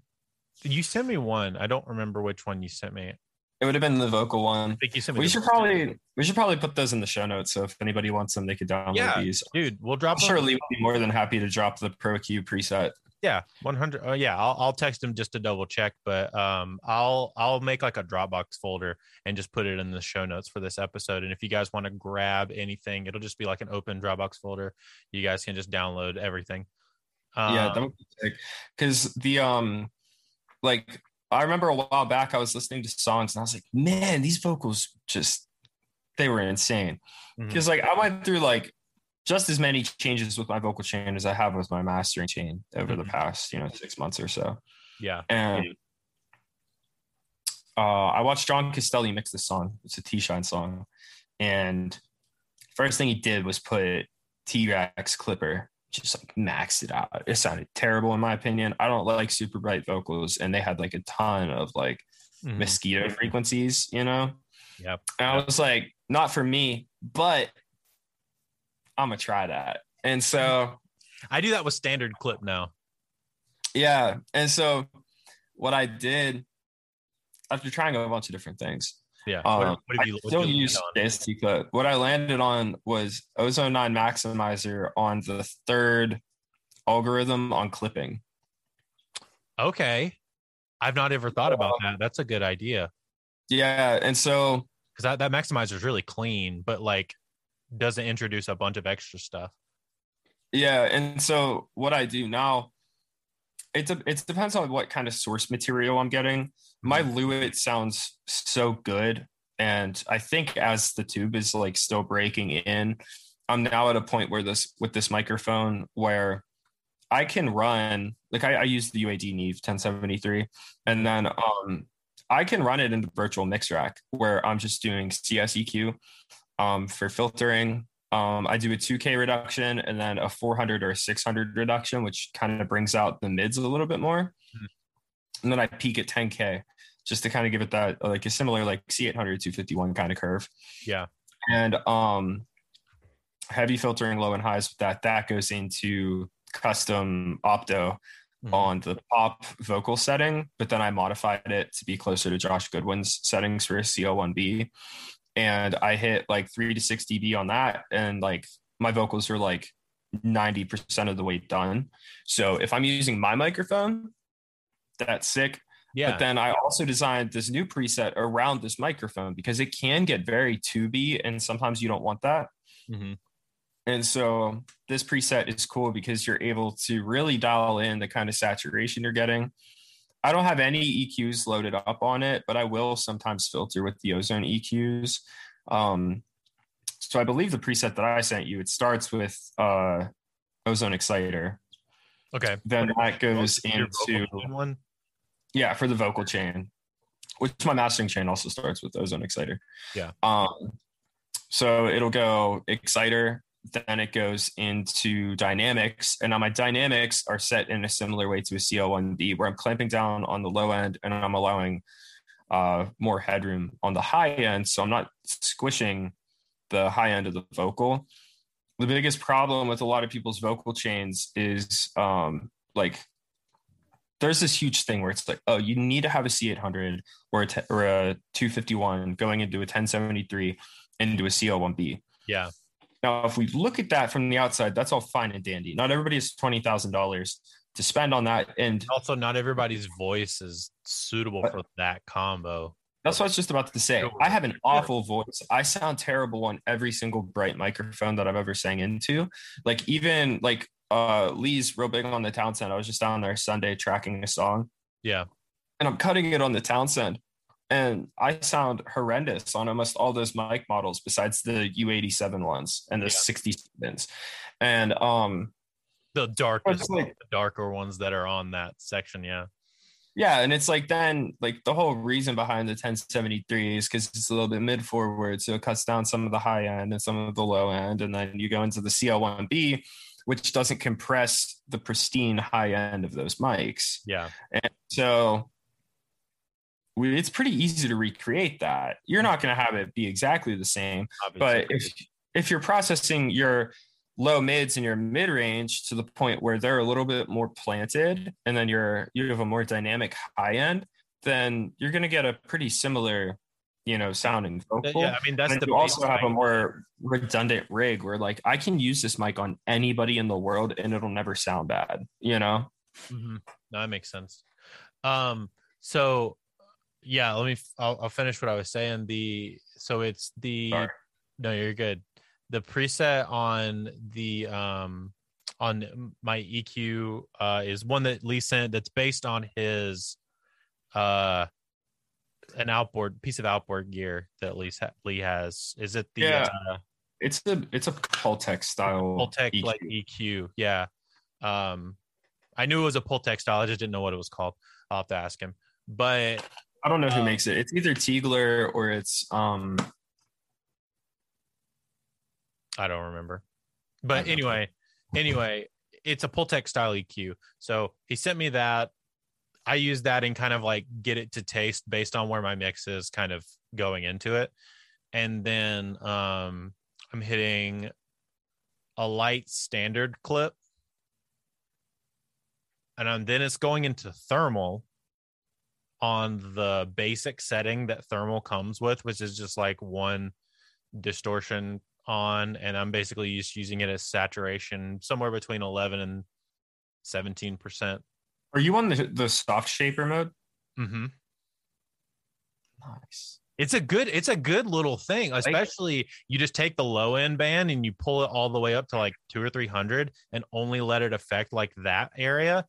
you sent me one. I don't remember which one you sent me. It would have been the vocal one. Thank you so much. We should probably we should probably put those in the show notes. So if anybody wants them, they could download Yeah. these. dude. We'll drop. I'm them. sure Lee would be more than happy to drop the Pro Q preset. Yeah, one hundred. Oh yeah, I'll I'll text him just to double check. But um, I'll I'll make like a Dropbox folder and just put it in the show notes for this episode. And if you guys want to grab anything, it'll just be like an open Dropbox folder. You guys can just download everything. yeah, Um, that would be sick. Because the um, like I remember a while back, I was listening to songs and I was like, man, these vocals just they were insane. Because like I went through like just as many changes with my vocal chain as I have with my mastering chain over the Mhm. past, you know, six months or so. yeah, And uh, I watched Jon Castelli mix this song. It's a T Shine song. And first thing he did was put T Rex Clipper, just like maxed it out. It sounded terrible in my opinion. I don't like super bright vocals, and they had like a ton of like Mhm. mosquito frequencies, you know? Yep. And I was like, not for me, but I'm gonna try that. And so I do that with standard clip now. yeah, and so what I did after trying a bunch of different things, Yeah. um, what, what have I you? still use on? What I landed on was Ozone 9 Maximizer on the third algorithm on clipping. Okay. I've not ever thought about that. That's a good idea. Yeah, and so because that, that maximizer is really clean, but like doesn't introduce a bunch of extra stuff. Yeah, and so what I do now It, de- it depends on what kind of source material I'm getting. My Mm-hmm. Lewitt sounds so good. And I think as the tube is like still breaking in, I'm now at a point where this with this microphone where I can run like I, I use the UAD Neve 1073 and then um I can run it into virtual mix rack where I'm just doing CSEQ um for filtering. Um I do a 2K reduction and then a 400 or a 600 reduction, which kind of brings out the mids a little bit more. Mhm. And then I peak at 10K just to kind of give it that like a similar like C800 251 kind of curve. Yeah. And um heavy filtering low and highs with that that goes into custom opto Mhm. on the pop vocal setting, but then I modified it to be closer to Josh Goodwin's settings for a CL1B. And I hit like three to six dB on that. And like my vocals are like 90% of the way done. So if I'm using my microphone, that's sick. Yeah. But then I also designed this new preset around this microphone because it can get very tubey and sometimes you don't want that. Mhm. And so this preset is cool because you're able to really dial in the kind of saturation you're getting. I don't have any EQs loaded up on it, but I will sometimes filter with the ozone EQs. Um, so I believe the preset that I sent you, it starts with uh, ozone exciter. Okay. Then that goes into one. yeah for the vocal chain, which my mastering chain also starts with ozone exciter. Yeah. Um, so it'll go exciter, then it goes into dynamics, and now my dynamics are set in a similar way to a CL1B, where I'm clamping down on the low end and I'm allowing uh, more headroom on the high end, so I'm not squishing the high end of the vocal. The biggest problem with a lot of people's vocal chains is um, like there's this huge thing where it's like, oh, you need to have a C800 or a, or a 251 going into a 1073 into a CL1B. Yeah. Now, if we look at that from the outside, that's all fine and dandy. Not everybody has twenty thousand dollars to spend on that, and Also, not everybody's voice is suitable for that combo. that's what I was just about to say. I have an awful voice. I sound terrible on every single bright microphone that I've ever sang into. Like even like uh Lee's real big on the town Townsend. I was just down there Sunday tracking a song, Yeah. and I'm cutting it on the town Townsend. And I sound horrendous on almost all those mic models besides the U87 ones and the Yeah. 67s. And um The darkest, like- the darker ones that are on that section. Yeah. Yeah, and it's like then like the whole reason behind the 1073 is because it's a little bit mid forward, so it cuts down some of the high end and some of the low end, and then you go into the CL1B, which doesn't compress the pristine high end of those mics. Yeah. And so it's pretty easy to recreate that. You're not going to have it be exactly the same, but if if you're processing your low mids and your mid range to the point where they're a little bit more planted and then you're you have a more dynamic high end then you're going to get a pretty similar you know sounding vocal yeah, I mean that's and the you also have a more redundant rig where like i can use this mic on anybody in the world and it'll never sound bad you know Mhm. No, that makes sense. Um, so yeah, let me. I'll, I'll finish what I was saying. The so it's the Sorry. no, you're good. The preset on the um on my EQ uh is one that Lee sent that's based on his uh an outboard piece of outboard gear that Lee ha- Lee has. Is it the Yeah. uh, it's a it's a Pultec style Pultec EQ. like EQ. Yeah. Um, I knew it was a Pultec style. I just didn't know what it was called. I'll have to ask him. But i don't know who um, makes it it's either Tegeler or it's um I don't remember. But Okay. anyway, anyway, it's a Pultec style EQ. So he sent me that. I use that and kind of like get it to taste based on where my mix is kind of going into it. And then um I'm hitting a light standard clip. And um, then it's going into thermal on the basic setting that thermal comes with, which is just like one distortion on and i'm basically just using it as saturation somewhere between 11 and 17 percent. Are you on the the soft shaper mode? Mm-hmm. nice. It's a good it's a good little thing Like- especially you just take the low end band and you pull it all the way up to like two or three hundred and only let it affect like that area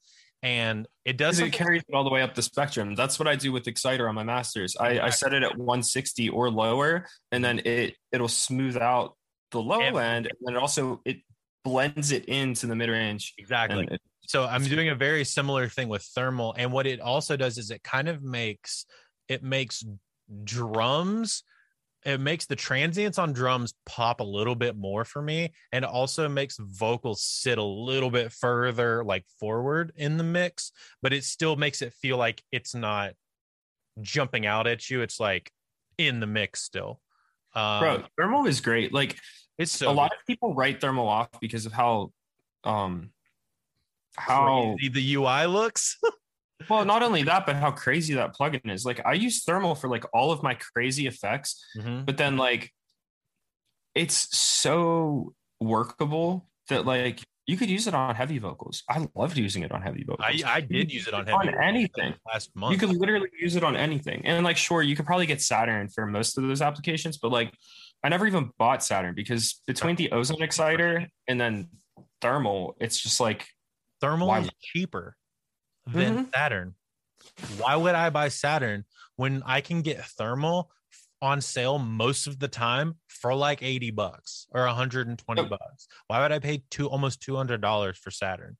and it does it carries it all the way up the spectrum. That's what I do with Exciter on my masters. I, I set it at 160 or lower, and then it it'll smooth out the low And- end, and then it also it blends it into the mid range. exactly it, so i'm doing a very similar thing with thermal and what it also does is it kind of makes it makes drums it makes the transients on drums pop a little bit more for me and also makes vocals sit a little bit further like forward in the mix but it still makes it feel like it's not jumping out at you it's like in the mix still um bro, thermal is great. Like it's so a lot of people write thermal off because of how um how crazy the ui looks well not only that but how crazy that plugin is. Like i use thermal for like all of my crazy effects Mhm. but then like it's so workable that like you could use it on heavy vocals. I loved using it on heavy vocals. I, I did use it on heavy on anything. last month. you could literally use it on anything. And like sure you could probably get saturn for most of those applications but like i never even bought saturn because between the ozone exciter and then thermal it's just like thermal Why- is cheaper than Mhm. Saturn. Why would I buy Saturn when I can get thermal on sale most of the time for like 80 bucks or 120 Yep. bucks? Why would I pay two almost $200 for Saturn?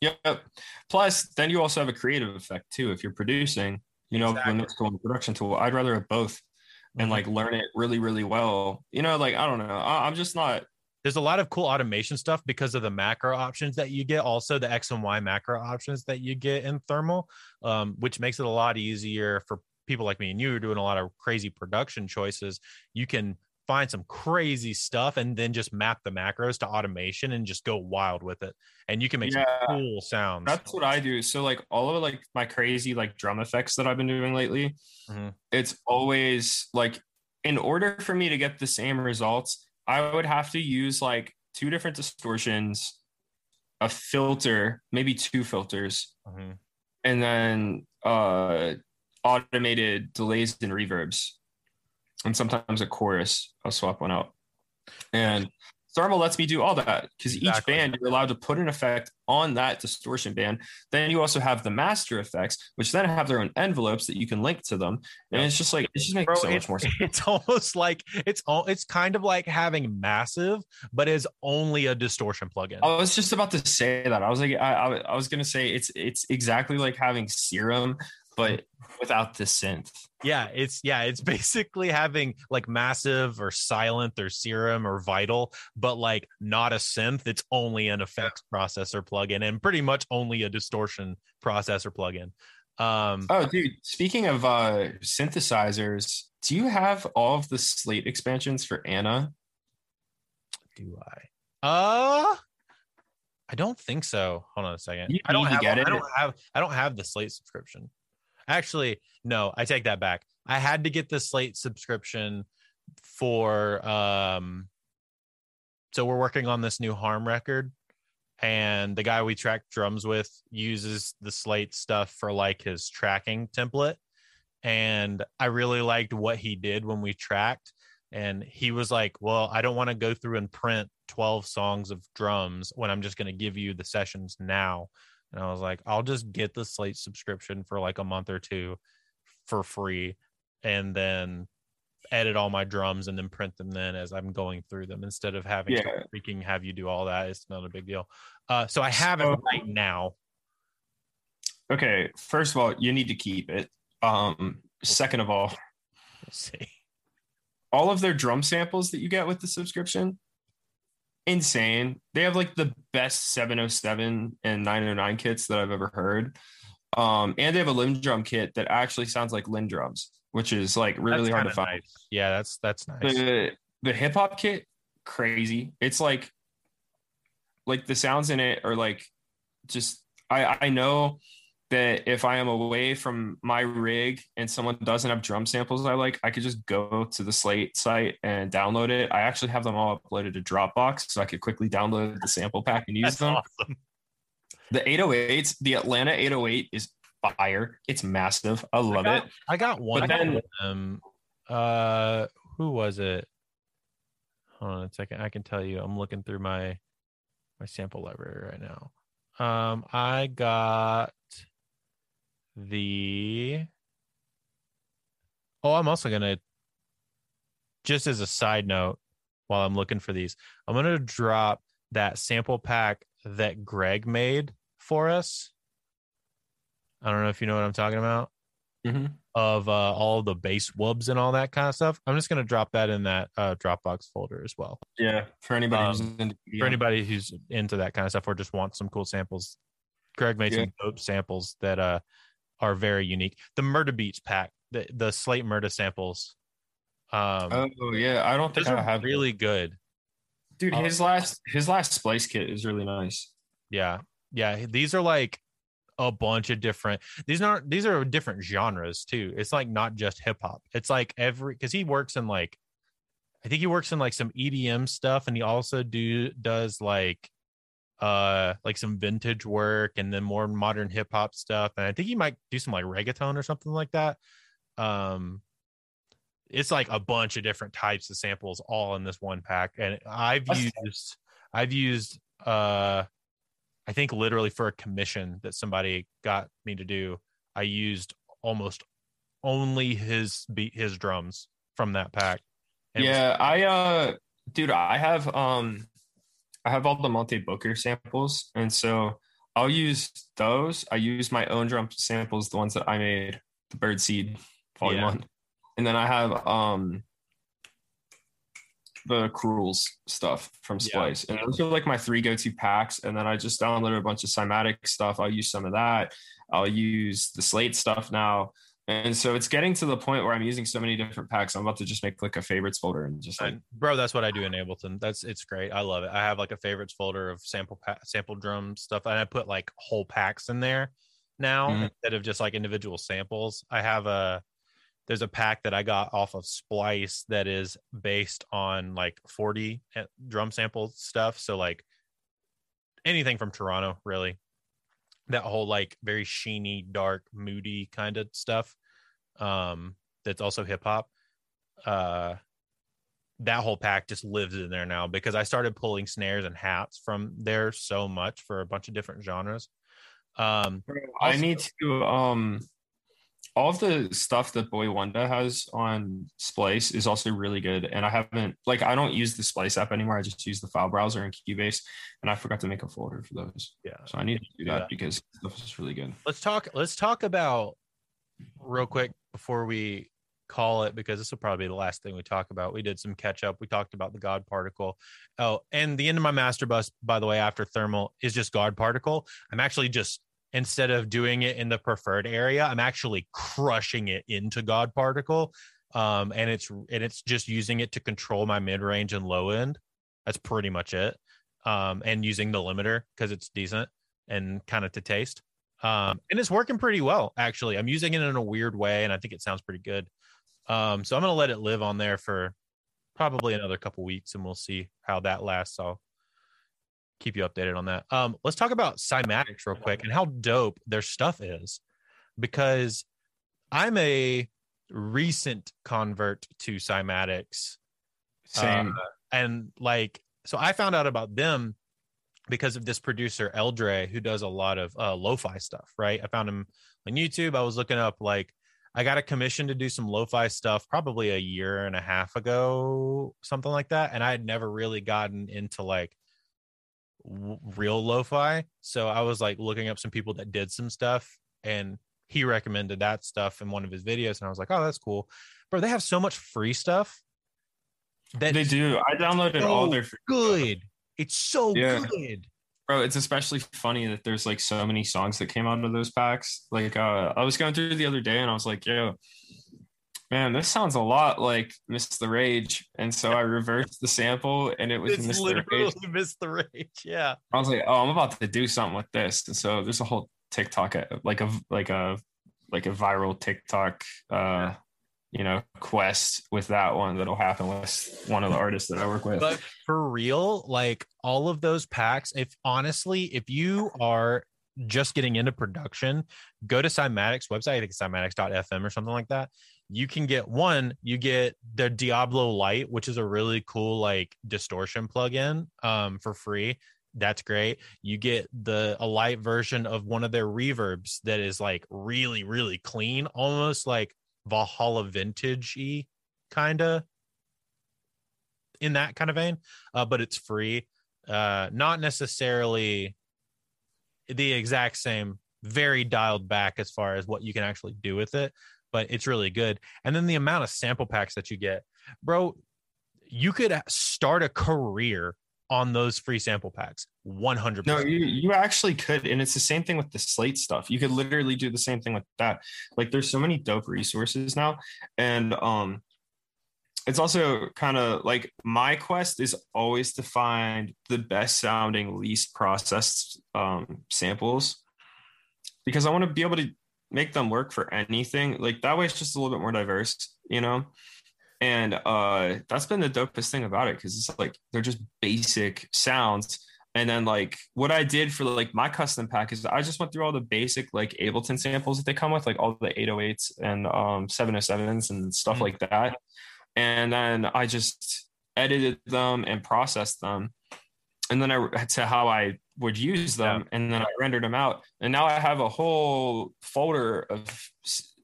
Yep. Plus, then you also have a creative effect too. If you're producing, you know, Exactly. when it's going production tool, I'd rather have both and Mhm. like learn it really, really well. You know, like I don't know. I, I'm just not. There's a lot of cool automation stuff because of the macro options that you get, also the X and Y macro options that you get in thermal, um, which makes it a lot easier for people like me and you who are doing a lot of crazy production choices. You can find some crazy stuff and then just map the macros to automation and just go wild with it. And you can make Yeah. some cool sounds. That's what I do. So like all of like my crazy like drum effects that I've been doing lately, Mhm. it's always like in order for me to get the same results, I would have to use like two different distortions, a filter, maybe two filters, Mhm. and then uh automated delays and reverbs and sometimes a chorus i'll swap one out and thermal lets me do all that because each band you're allowed to put an effect on that distortion band. Then you also have the master effects which then have their own envelopes that you can link to them. And it's just like it just makes Bro, so it's, much more sense. it's almost like it's all it's kind of like having massive, but is only a distortion plugin. I was just about to say that. I was like, I, I, I was gonna say it's it's exactly like having serum, but without the synth. Yeah, it's yeah, it's basically having like massive or Sylenth or serum or vital, but like not a synth. It's only an effects processor plugin and pretty much only a distortion processor plugin. Um, Oh, dude. Speaking of uh synthesizers, do you have all of the Slate expansions for ANA? do I? Uh I don't think so. Hold on a second. You I don't have get I don't have I don't have the Slate subscription. Actually, no, I take that back. I had to get the Slate subscription for um so we're working on this new harm record and the guy we track drums with uses the slate stuff for like his tracking template and i really liked what he did when we tracked and he was like well i don't want to go through and print 12 songs of drums when i'm just going to give you the sessions now and i was like i'll just get the slate subscription for like a month or two for free and then edit all my drums and then print them then as i'm going through them instead of having to freaking have you do all that. It's not a big deal. Uh, so i have it right now. Okay, first of all, you need to keep it. Um, second of all, Let's see. All of their drum samples that you get with the subscription, insane. They have like the best 707 and 909 kits that I've ever heard. Um, and they have a LinnDrum kit that actually sounds like LinnDrums, which is like really That's hard to find. nice. yeah that's that's nice the the hip hop kit crazy it's like like the sounds in it are like just i i know that if i am away from my rig and someone doesn't have drum samples i like i could just go to the slate site and download it i actually have them all uploaded to dropbox so i could quickly download the sample pack and use them awesome the 808s the atlanta 808 is fire it's massive i love got- it I got one But then- of them. Uh, who was it? Hold on a second. I can tell you. I'm looking through my my sample library right now. Um, I got the. Oh, I'm also gonna. Just as a side note, while I'm looking for these, I'm gonna drop that sample pack that Greg made for us. I don't know if you know what I'm talking about. Mhm. Of uh, all the base wubs and all that kind of stuff. I'm just gonna drop that in that uh, Dropbox folder as well. Yeah, for anybody Um, who's into For anybody who's into that kind of stuff or just wants some cool samples, Greg made Yeah. some dope samples that uh are very unique. The Murda Beatz pack, the the Slate Murder samples, um, Oh yeah, I don't think I have really good. Dude, uh, his last his last splice kit is really nice. Yeah, yeah. These are like a bunch of different. These aren't. These are different genres too. It's like not just hip hop. It's like every because he works in like, I think he works in like some EDM stuff, and he also do does like, uh, like some vintage work and then more modern hip hop stuff. And I think he might do some like reggaeton or something like that. Um, it's like a bunch of different types of samples all in this one pack, and I've used I've used uh I think literally for a commission that somebody got me to do, I used almost only his beat his drums from that pack. And it was- yeah, I uh dude, I have um I have all the Monte Booker samples, and so I'll use those. I use my own drum samples, the ones that I made, the Bird Seed Volume Yeah. One, and then I have um the Cruels stuff from Yeah. Splice, and those are like my three go-to packs. And then I just downloaded a bunch of Cymatic stuff. I'll use some of that. I'll use the Slate stuff now. And so it's getting to the point where I'm using so many different packs. I'm about to just make like a favorites folder and just like bro, that's what I do in Ableton. That's it's great. I love it. I have like a favorites folder of sample pa- sample drum stuff, and I put like whole packs in there now Mhm. instead of just like individual samples. I have a there's a pack that I got off of Splice that is based on like 40 drum sample stuff. So like anything from Toronto, really. That whole like very sheeny, dark, moody kind of stuff. Um, that's also hip hop. Uh that whole pack just lives in there now because I started pulling snares and hats from there so much for a bunch of different genres. Um I Also- need to um all of the stuff that Boi-1da has on Splice is also really good. And I haven't like I don't use the Splice app anymore. I just use the file browser and Cubase. And I forgot to make a folder for those. yeah. So I need to do that that. because stuff is really good. let's talk let's talk about real quick before we call it because this will probably be the last thing we talk about we did some catch up we talked about the god particle oh and the end of my master bus by the way after thermal is just god particle i'm actually just instead of doing it in the preferred area i'm actually crushing it into god particle um and it's and it's just using it to control my mid range and low end. That's pretty much it um and using the limiter because it's decent and kind of to taste um and it's working pretty well actually. I'm using it in a weird way and i think it sounds pretty good um so i'm gonna let it live on there for probably another couple weeks and we'll see how that lasts i'll keep you updated on that. Um let's talk about cymatics real quick and how dope their stuff is because i'm a recent convert to cymatics Same. uh, and like so i found out about them because of this producer eldre who does a lot of uh lo-fi stuff right? I found him on youtube. I was looking up like i got a commission to do some lo-fi stuff probably a year and a half ago something like that and i had never really gotten into like w- real lo-fi so i was like looking up some people that did some stuff and he recommended that stuff in one of his videos and i was like oh that's cool bro they have so much free stuff that they do. I downloaded so all their good. It's so Yeah. good. bro. It's especially funny that there's like so many songs that came out of those packs. Like uh I was going through the other day and I was like, yo, man, this sounds a lot like Miss the Rage. And so I reversed the sample and it was It's Miss the Rage. miss the rage. Yeah. I was like, oh, I'm about to do something with this. And so there's a whole TikTok, uh, like a like a like a viral TikTok, uh, you know, quest with that one that'll happen with one of the artists that I work with. But for real, like all of those packs, if honestly, if you are just getting into production, go to Cymatics website. I think it's cymatics.fm or something like that. You can get one, you get the Diablo Lite, which is a really cool like distortion plugin um, for free That's great. You get the a light version of one of their reverbs that is like really, really clean, almost like Valhalla vintage y kind of in that kind of vein. Uh, but it's free. Uh, not necessarily the exact same, very dialed back as far as what you can actually do with it, but it's really good. And then the amount of sample packs that you get, bro, you could start a career on those free sample packs 100 no you, you actually could and it's the same thing with the slate stuff. You could literally do the same thing with that. Like there's so many dope resources now and um it's also kind of like my quest is always to find the best sounding least processed um samples because i want to be able to make them work for anything like that way it's just a little bit more diverse you know? And uh that's been the dopest thing about it because it's like they're just basic sounds. And then like what i did for like my custom pack is i just went through all the basic like ableton samples that they come with like all the 808s and um 707s and stuff mm-hmm. like that. And then i just edited them and processed them. And then i to how i would use them yeah. and then i rendered them out and now i have a whole folder of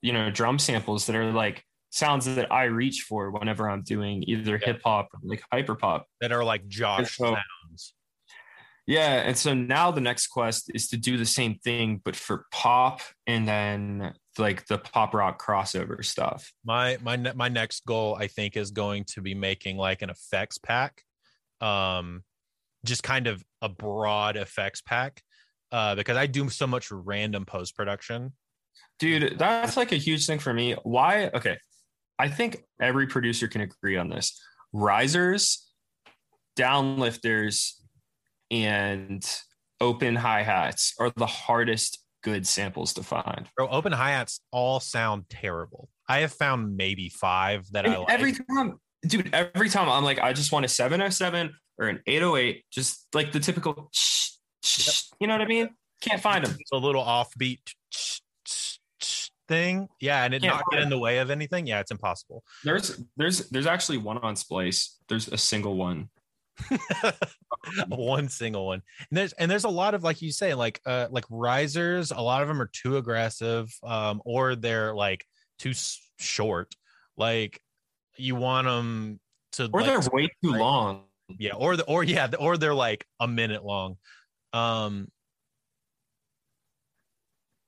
you know drum samples that are like sounds that I reach for whenever I'm doing either yeah. hip hop or like hyper pop that are like Josh so, sounds. Yeah, and so now the next quest is to do the same thing but for pop and then like the pop rock crossover stuff. My my my next goal I think is going to be making like an effects pack. Um just kind of a broad effects pack uh because I do so much random post production. Dude, that's like a huge thing for me. Why? Okay, I think every producer can agree on this. Risers, downlifters, and open hi hats are the hardest good samples to find. Bro, open hi hats all sound terrible. I have found maybe five that and I like. Every time, dude, every time I'm like, I just want a 707 or an 808, just like the typical, yep. you know what I mean? Can't find them. It's a little offbeat thing. Yeah and it not get in the way of anything? Yeah it's impossible. There's there's there's actually one on splice. There's a single one. One single one. And there's and there's a lot of like you say like uh like risers a lot of them are too aggressive um or they're like too short. Like you want them to or like, they're way too long yeah or the or yeah or they're like a minute long. Um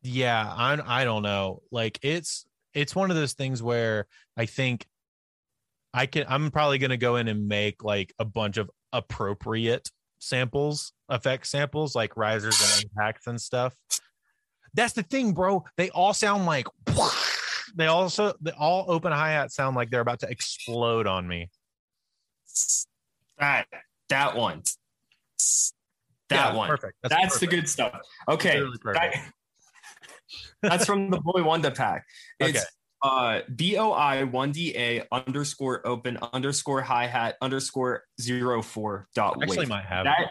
yeah i i don't know. Like it's it's one of those things where i think i can i'm probably going to go in and make like a bunch of appropriate samples effect samples like risers and impacts and stuff. That's the thing bro. They all sound like they also they all open hi-hat sound like they're about to explode on me that that one that yeah, one perfect that's, that's perfect. the good stuff okay that, that's from the Boi-1da pack. It's okay. uh BOI 1DA underscore open underscore hi hat underscore zero four dot Actually, might have that.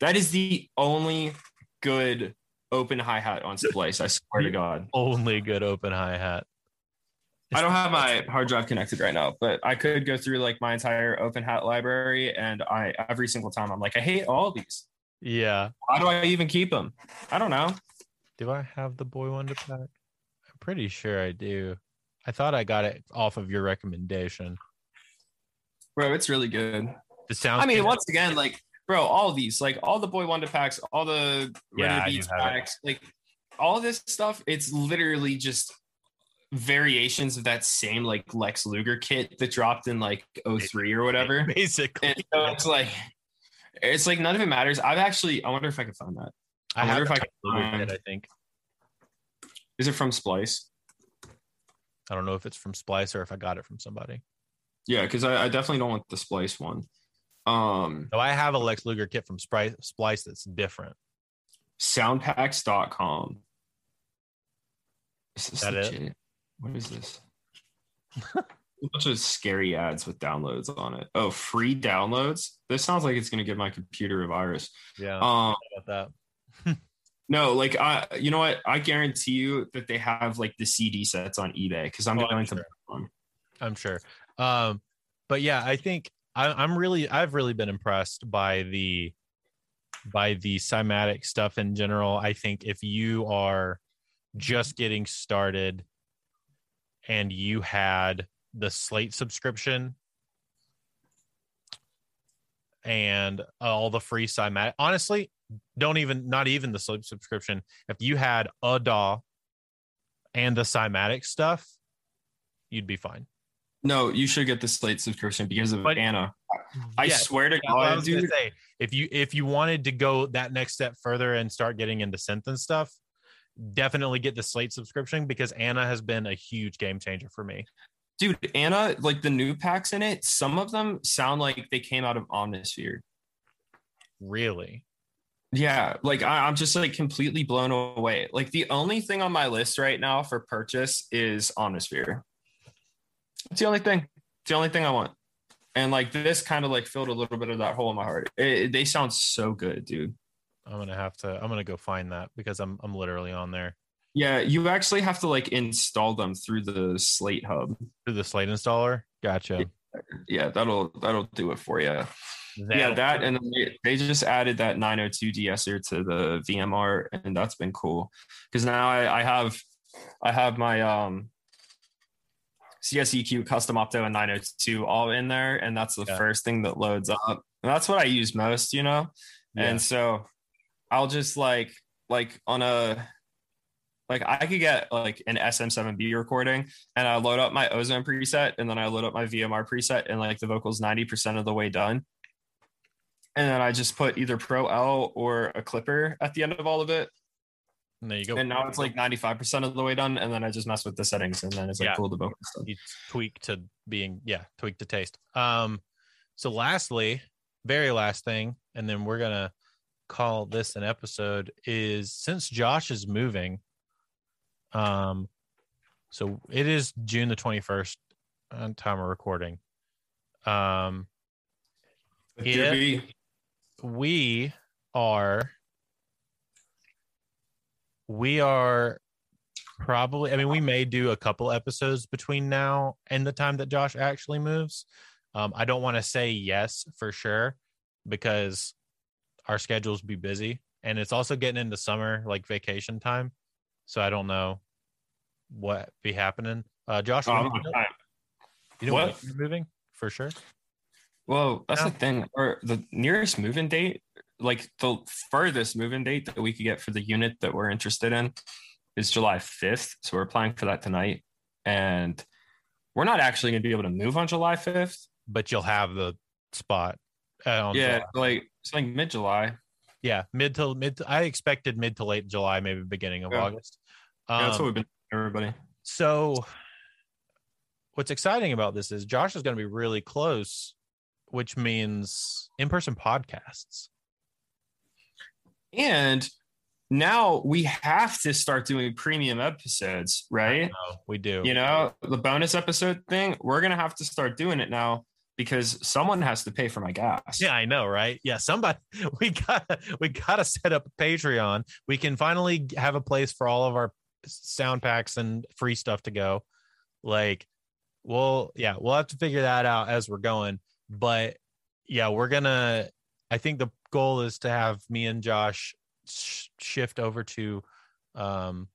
That is the only good open hi hat on Splice. I swear to God. Only good open hi hat. I don't have my hard drive connected right now, but I could go through like my entire open hat library, and I every single time I'm like, I hate all these. Yeah. Why do I even keep them? I don't know. Do I have the Boi-1da pack? I'm pretty sure I do. I thought I got it off of your recommendation. Bro, it's really good. It sounds. I mean, once again, like, bro, all these, like, all the Boi-1da packs, all the yeah, Beats packs, like, all this stuff, it's literally just variations of that same like Lex Luger kit that dropped in like 03 or whatever. Basically. And so it's like it's like none of it matters. I've actually I wonder if I can find that. I, I wonder if I can. find It, I think. Is it from Splice? I don't know if it's from Splice or if I got it from somebody. Yeah, because I, I, definitely don't want the Splice one. Um, so I have a Lex Luger kit from Splice, Splice that's different. Soundpacks.com. Is this that legit? It? What is this? a bunch of scary ads with downloads on it. Oh, free downloads. This sounds like it's going to give my computer a virus. Yeah. Um, about that. no, like I, you know what? I guarantee you that they have like the CD sets on eBay because I'm oh, going I'm to. Sure. I'm sure. Um, but yeah, I think I, I'm really, I've really been impressed by the by the cymatic stuff in general. I think if you are just getting started and you had the Slate subscription and all the free cymatic, honestly, don't even not even the Slate subscription. If you had a DAW and the cymatic stuff, you'd be fine. No, you should get the Slate subscription because of But- ANA. I Yes, swear to what I God, was gonna dude. say if you if you wanted to go that next step further and start getting into synth and stuff, definitely get the Slate subscription because ANA has been a huge game changer for me. Dude, ANA, like the new packs in it, some of them sound like they came out of Omnisphere. Really, Yeah, like I, I'm just like completely blown away. Like the only thing on my list right now for purchase is Omnisphere. It's the only thing. It's the only thing I want. And like this kind of like filled a little bit of that hole in my heart. It- they sound so good, dude. I'm gonna have to. I'm gonna go find that because I'm I'm literally on there Yeah, you actually have to like install them through the Slate Hub. through the Slate installer. Gotcha. Yeah, that'll that'll do it for you. yeah, That'll- that and they, they just added that 902 de-esser to the VMR, and that's been cool because now I, I have I have my um CSEQ custom opto and 902 all in there, and that's the Yeah. first thing that loads up. And that's what I use most, you know. Yeah. And so I'll just like like on a like I could get like an SM7B recording and I load up my ozone preset and then I load up my VMR preset and like the vocals 90% of the way done. And then I just put either Pro L or a clipper at the end of all of it. there you go. And now it's like 95% of the way done. And then I just mess with the settings and then it's like Yeah. cool the vocal stuff. you tweak to being yeah tweak to taste um so lastly very last thing and then we're gonna call this an episode is since josh is moving um so it is june the 21st on time of recording. Um we are we are probably i mean we may do a couple episodes between now and the time that josh actually moves. Um, i don't want to say yes for sure because our schedules be busy and it's also getting into summer like vacation time so i don't know what be happening uh josh Oh, you know- you know What? when you're moving for sure Well, that's Yeah. the thing. Or the nearest move-in date, like the furthest move-in date that we could get for the unit that we're interested in is July 5th. So we're applying for that tonight. And we're not actually going to be able to move on July 5th. but you'll have the spot uh, on yeah, July. like it's like mid-July. yeah mid to mid i expected mid to late july maybe beginning of Yeah. august Yeah, that's Um, what we've been everybody. so what's exciting about this is josh is going to be really close which means in-person podcasts And now we have to start doing premium episodes, right? we do You know, the bonus episode thing, we're going to have to start doing it now because someone has to pay for my gas. yeah i know right? Yeah somebody we got we got to set up a patreon. We can finally have a place for all of our sound packs and free stuff to go. Like well yeah we'll have to figure that out as we're going. But yeah we're gonna i think the goal is to have me and josh sh- shift over to um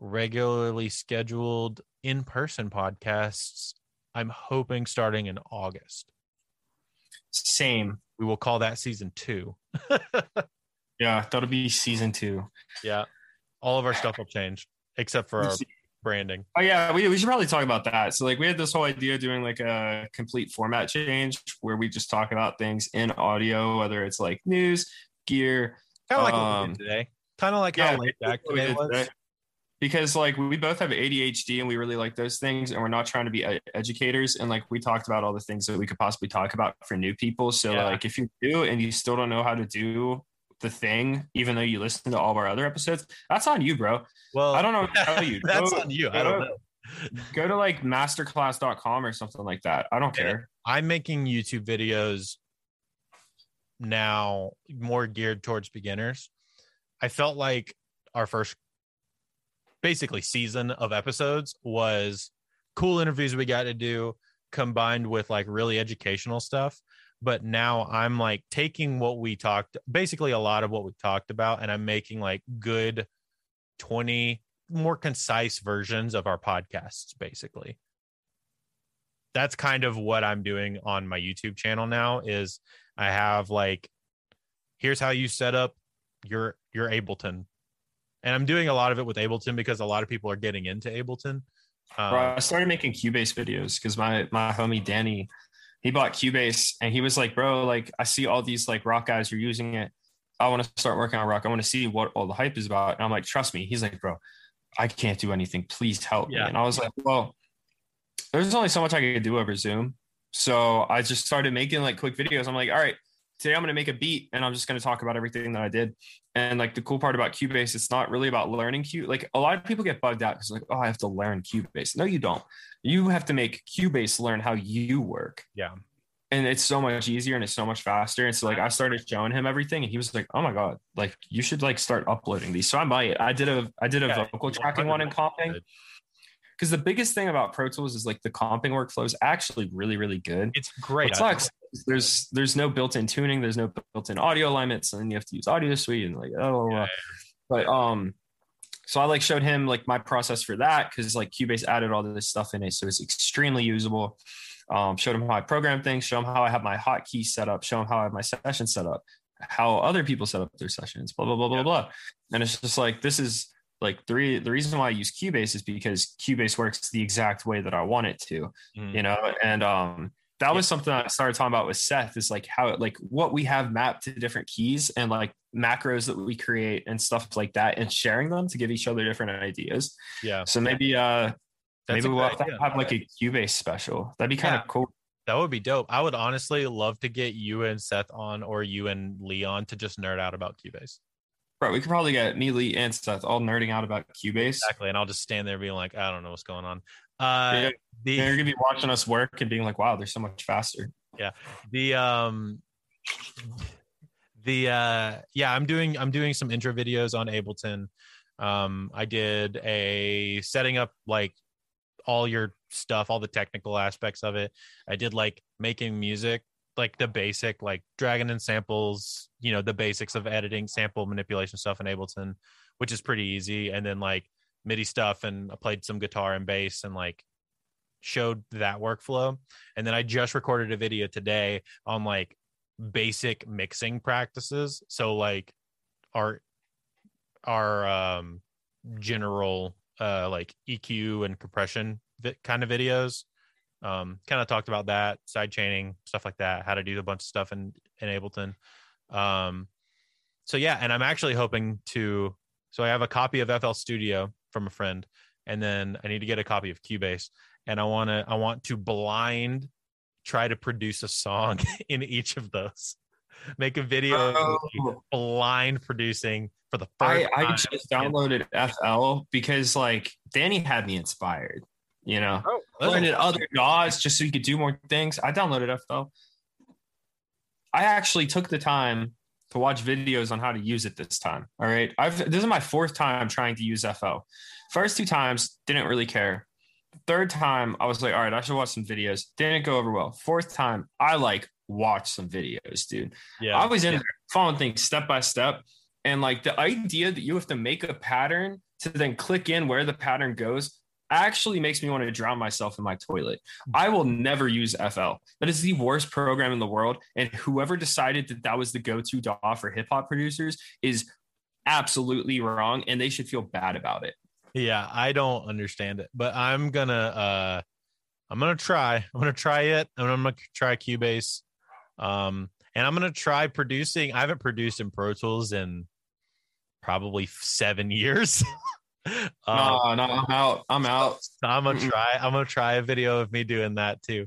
regularly scheduled in-person podcasts i'm hoping starting in august Same. we will call that season two Yeah, that'll be season two. yeah all of our stuff will change except for our branding Oh yeah, we, we should probably talk about that. So like we had this whole idea of doing like a complete format change where we just talk about things in audio, whether it's like news, gear, kind of like what we Um, did today kind of like yeah, how late back today was today. Because like we both have ADHD and we really like those things and we're not trying to be educators. And like we talked about all the things that we could possibly talk about for new people. So Yeah. like if you do and you still don't know how to do the thing even though you listen to all of our other episodes that's on you bro. Well i don't know tell you that's Go- on you. I don't go- know. go to like masterclass.com or something like that. I don't care. I'm making YouTube videos now more geared towards beginners. I felt like our first basically season of episodes was cool interviews we got to do combined with like really educational stuff. but now I'm like taking what we talked basically a lot of what we talked about and I'm making like good 20 more concise versions of our podcasts basically. That's kind of what I'm doing on my YouTube channel now is I have like here's how you set up your your Ableton. And I'm doing a lot of it with Ableton because a lot of people are getting into Ableton. Um, Bro, I started making Cubase videos because my my homie Danny, he bought Cubase and he was like, bro, like I see all these like rock guys are using it. I want to start working on rock. I want to see what all the hype is about. And I'm like, trust me. He's like, bro, I can't do anything. Please help yeah. me. And I was like, well, there's only so much I could do over Zoom. So I just started making like quick videos. I'm like, all right, today I'm going to make a beat and I'm just going to talk about everything that I did. And like the cool part about Cubase, it's not really about learning Cube. Like a lot of people get bugged out because like, oh, I have to learn Cubase. No, you don't. You have to make Cubase learn how you work. Yeah. And it's so much easier and it's so much faster. And so like I started showing him everything and he was like, oh my God, like you should like start uploading these. So I might. I did a I did a yeah, vocal tracking one in comping because the biggest thing about Pro Tools is like the comping workflow is actually really, really good. It's great. It sucks. There's there's no built-in tuning. There's no built-in audio alignment, so then you have to use Audio Suite and like oh. Yeah. But um, so I like showed him like my process for that because like Cubase added all this stuff in it, so it's extremely usable. Um, showed him how I program things, show him how I have my hotkeys set up, show him how I have my session set up, how other people set up their sessions, blah blah blah blah yeah. blah. And it's just like this is like the, re- the reason why I use Cubase is because Cubase works the exact way that I want it to, mm. you know, and um, that yeah. was something I started talking about with Seth is like how like what we have mapped to different keys and like macros that we create and stuff like that and sharing them to give each other different ideas. Yeah. So maybe uh That's maybe we'll have, have, like a Cubase special. That'd be kind of yeah. cool. That would be dope. I would honestly love to get you and Seth on or you and Leon to just nerd out about Cubase. Right, we could probably get Lee, and Seth all nerding out about Cubase. Exactly, and I'll just stand there being like, I don't know what's going on. Uh, yeah, the, you're gonna be watching us work and being like, wow, they're so much faster. Yeah, the um, the uh, yeah, I'm doing I'm doing some intro videos on Ableton. Um, I did a setting up like all your stuff, all the technical aspects of it. I did like making music like the basic like dragging in samples you know the basics of editing sample manipulation stuff in ableton which is pretty easy and then like midi stuff and i played some guitar and bass and like showed that workflow. And then i just recorded a video today on like basic mixing practices. So like our our um general uh like eq and compression kind of videos um, kind of talked about that side chaining stuff like that how to do a bunch of stuff in in ableton. Um, so yeah and i'm actually hoping to so i have a copy of fl studio from a friend and then i need to get a copy of cubase and i want to i want to blind try to produce a song in each of those. Make a video oh. blind producing for the first I, I just downloaded fl because like danny had me inspired you know, oh, learning other DAWs just so you could do more things. I downloaded FL. I actually took the time to watch videos on how to use it this time. All right. I've this is my fourth time trying to use FL. First two times, didn't really care. Third time, I was like, all right, I should watch some videos. Didn't go over well. Fourth time, I like watch some videos, dude. Yeah. I was in yeah. there following things step by step. And like the idea that you have to make a pattern to then click in where the pattern goes actually makes me want to drown myself in my toilet. I will never use FL. That is the worst program in the world. And whoever decided that that was the go to DAW for hip hop producers is absolutely wrong. And they should feel bad about it. Yeah, I don't understand it, but I'm gonna uh I'm gonna try. I'm gonna try it. I'm gonna try Cubase. Um and I'm gonna try producing. I haven't produced in Pro Tools in probably seven years. Um, no, no, I'm out. I'm out. I'm gonna try. I'm gonna try a video of me doing that too.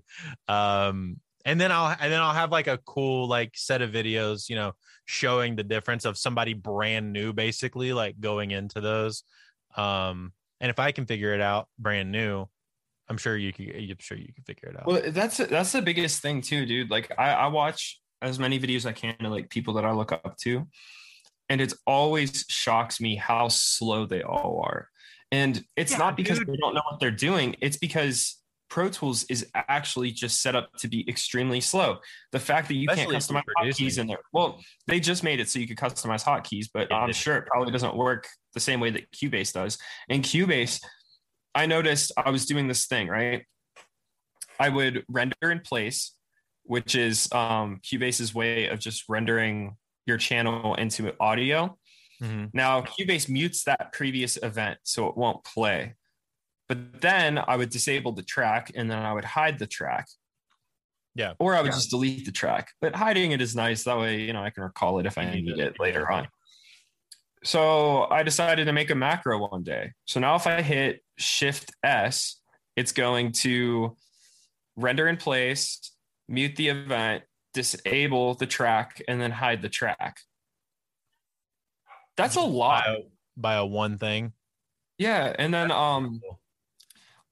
Um, and then I'll and then I'll have like a cool like set of videos, you know, showing the difference of somebody brand new, basically, like going into those. Um, and if I can figure it out brand new, I'm sure you can. I'm sure you can figure it out. Well, that's that's the biggest thing too, dude. Like I, I watch as many videos as I can to like people that I look up to and it always shocks me how slow they all are. And it's yeah, not because dude. they don't know what they're doing. It's because Pro Tools is actually just set up to be extremely slow. The fact that you Especially can't customize hotkeys in there. Well, they just made it so you could customize hotkeys, but It I'm sure it probably doesn't work the same way that Cubase does. In Cubase, I noticed I was doing this thing, right? I would render in place, which is um, Cubase's way of just rendering your channel into audio. Mhm. Now, Cubase mutes that previous event so it won't play. But then I would disable the track and then I would hide the track. Yeah. Or I would Yeah. just delete the track. But hiding it is nice. That way, you know, I can recall it if I You need need it. it later on. So I decided to make a macro one day. So now if I hit Shift S, it's going to render in place, mute the event, disable the track, and then hide the track. That's a lot. by a, by a one thing. Yeah, and then um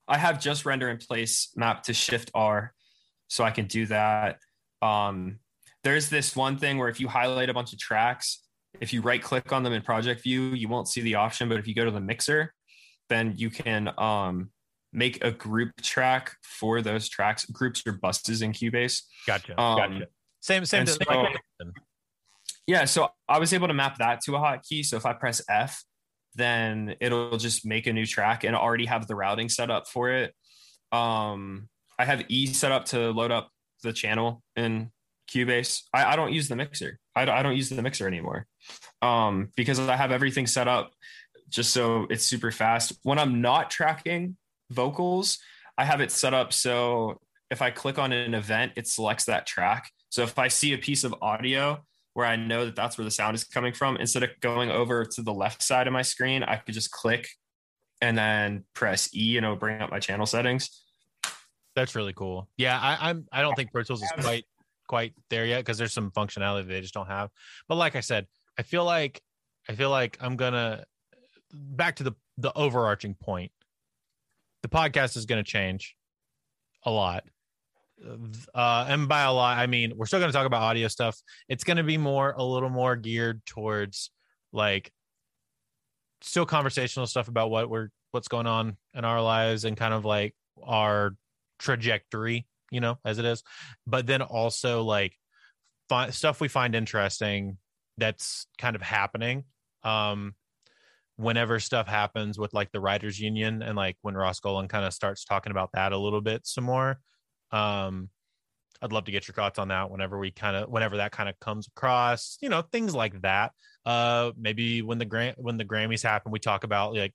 I have just render in place map to shift R so I can do that. Um there's this one thing where if you highlight a bunch of tracks, if you right click on them in project view, you won't see the option, but if you go to the mixer, then you can um make a group track for those tracks, groups or buses in Cubase. Gotcha. Um, gotcha. Same same and to, so- like Yeah, so I was able to map that to a hotkey. So if I press F, then it'll just make a new track and already have the routing set up for it. Um, I have E set up to load up the channel in Cubase. I, I don't use the mixer. I don't, I don't use the mixer anymore um, because I have everything set up just so it's super fast. When I'm not tracking vocals, I have it set up so if I click on an event, it selects that track. So if I see a piece of audio where I know that that's where the sound is coming from, instead of going over to the left side of my screen, I could just click and then press E and it'll bring up my channel settings. That's really cool. Yeah, I, I'm. I don't think Pro Tools is quite quite there yet because there's some functionality they just don't have. But like I said, I feel like I feel like I'm gonna back to the the overarching point. The podcast is gonna change a lot. Uh, and by a lot, I mean we're still going to talk about audio stuff. It's going to be more, a little more geared towards like still conversational stuff about what we're, what's going on in our lives and kind of like our trajectory, you know, as it is. But then also like fi- stuff we find interesting that's kind of happening. Um, whenever stuff happens with like the writers union and like when Ross Golan kind of starts talking about that a little bit some more. Um, I'd love to get your thoughts on that whenever we kind of whenever that kind of comes across, you know, things like that. Uh maybe when the grant when the Grammys happen, we talk about like,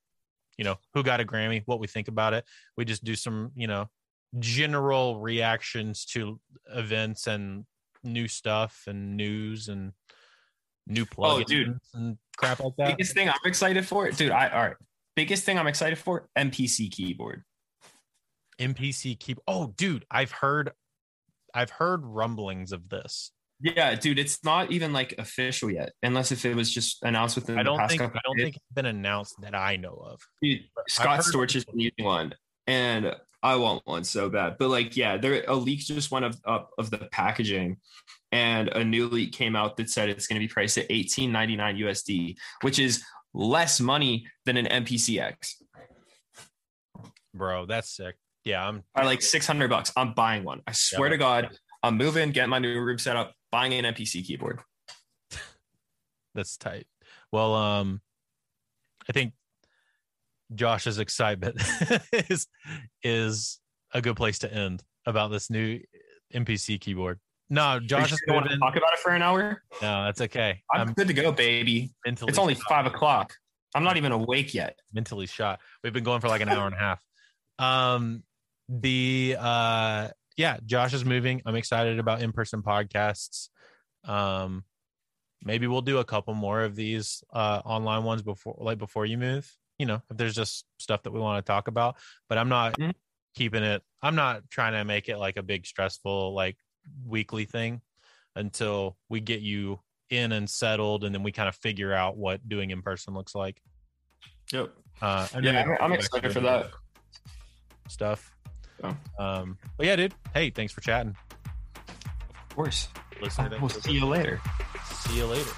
you know, who got a Grammy, what we think about it. We just do some, you know, general reactions to events and new stuff and news and new plugins Oh, dude. and crap like that. Biggest thing I'm excited for, dude. I all right. Biggest thing I'm excited for, MPC keyboard. MPC keep Oh, dude, I've heard I've heard rumblings of this. Yeah, dude, it's not even like official yet, unless if it was just announced within I the don't past think I don't days. think it's been announced that I know of. Dude, Scott Storch has been using one, and I want one so bad. But like, yeah, there a leak just went up, up of the packaging, and a new leak came out that said it's going to be priced at eighteen ninety nine USD, which is less money than an MPCX. Bro, that's sick. Yeah, I'm By like six hundred bucks, I'm buying one. I swear Yeah. to God, I'm moving, getting my new room set up, buying an MPC keyboard. that's tight. Well, um I think Josh's excitement is is a good place to end about this new MPC keyboard. No, Josh is want to talk about it for an hour? No, that's okay. I'm I'm good to go, baby. mentally It's only shot. five o'clock. I'm not even awake yet. mentally shot. We've been going for like an hour and a half. Um the uh yeah, Josh is moving. I'm excited about in-person podcasts. Um maybe we'll do a couple more of these uh online ones before like before you move. You know, if there's just stuff that we want to talk about, but I'm not Mhm. keeping it I'm not trying to make it like a big stressful like weekly thing until we get you in and settled and then we kind of figure out what doing in person looks like. Yep. Uh, Yeah, I'm- I'm excited for that. stuff. Oh. Um, but yeah, dude. Hey, thanks for chatting. Of course. Listen We'll see you later. See you later.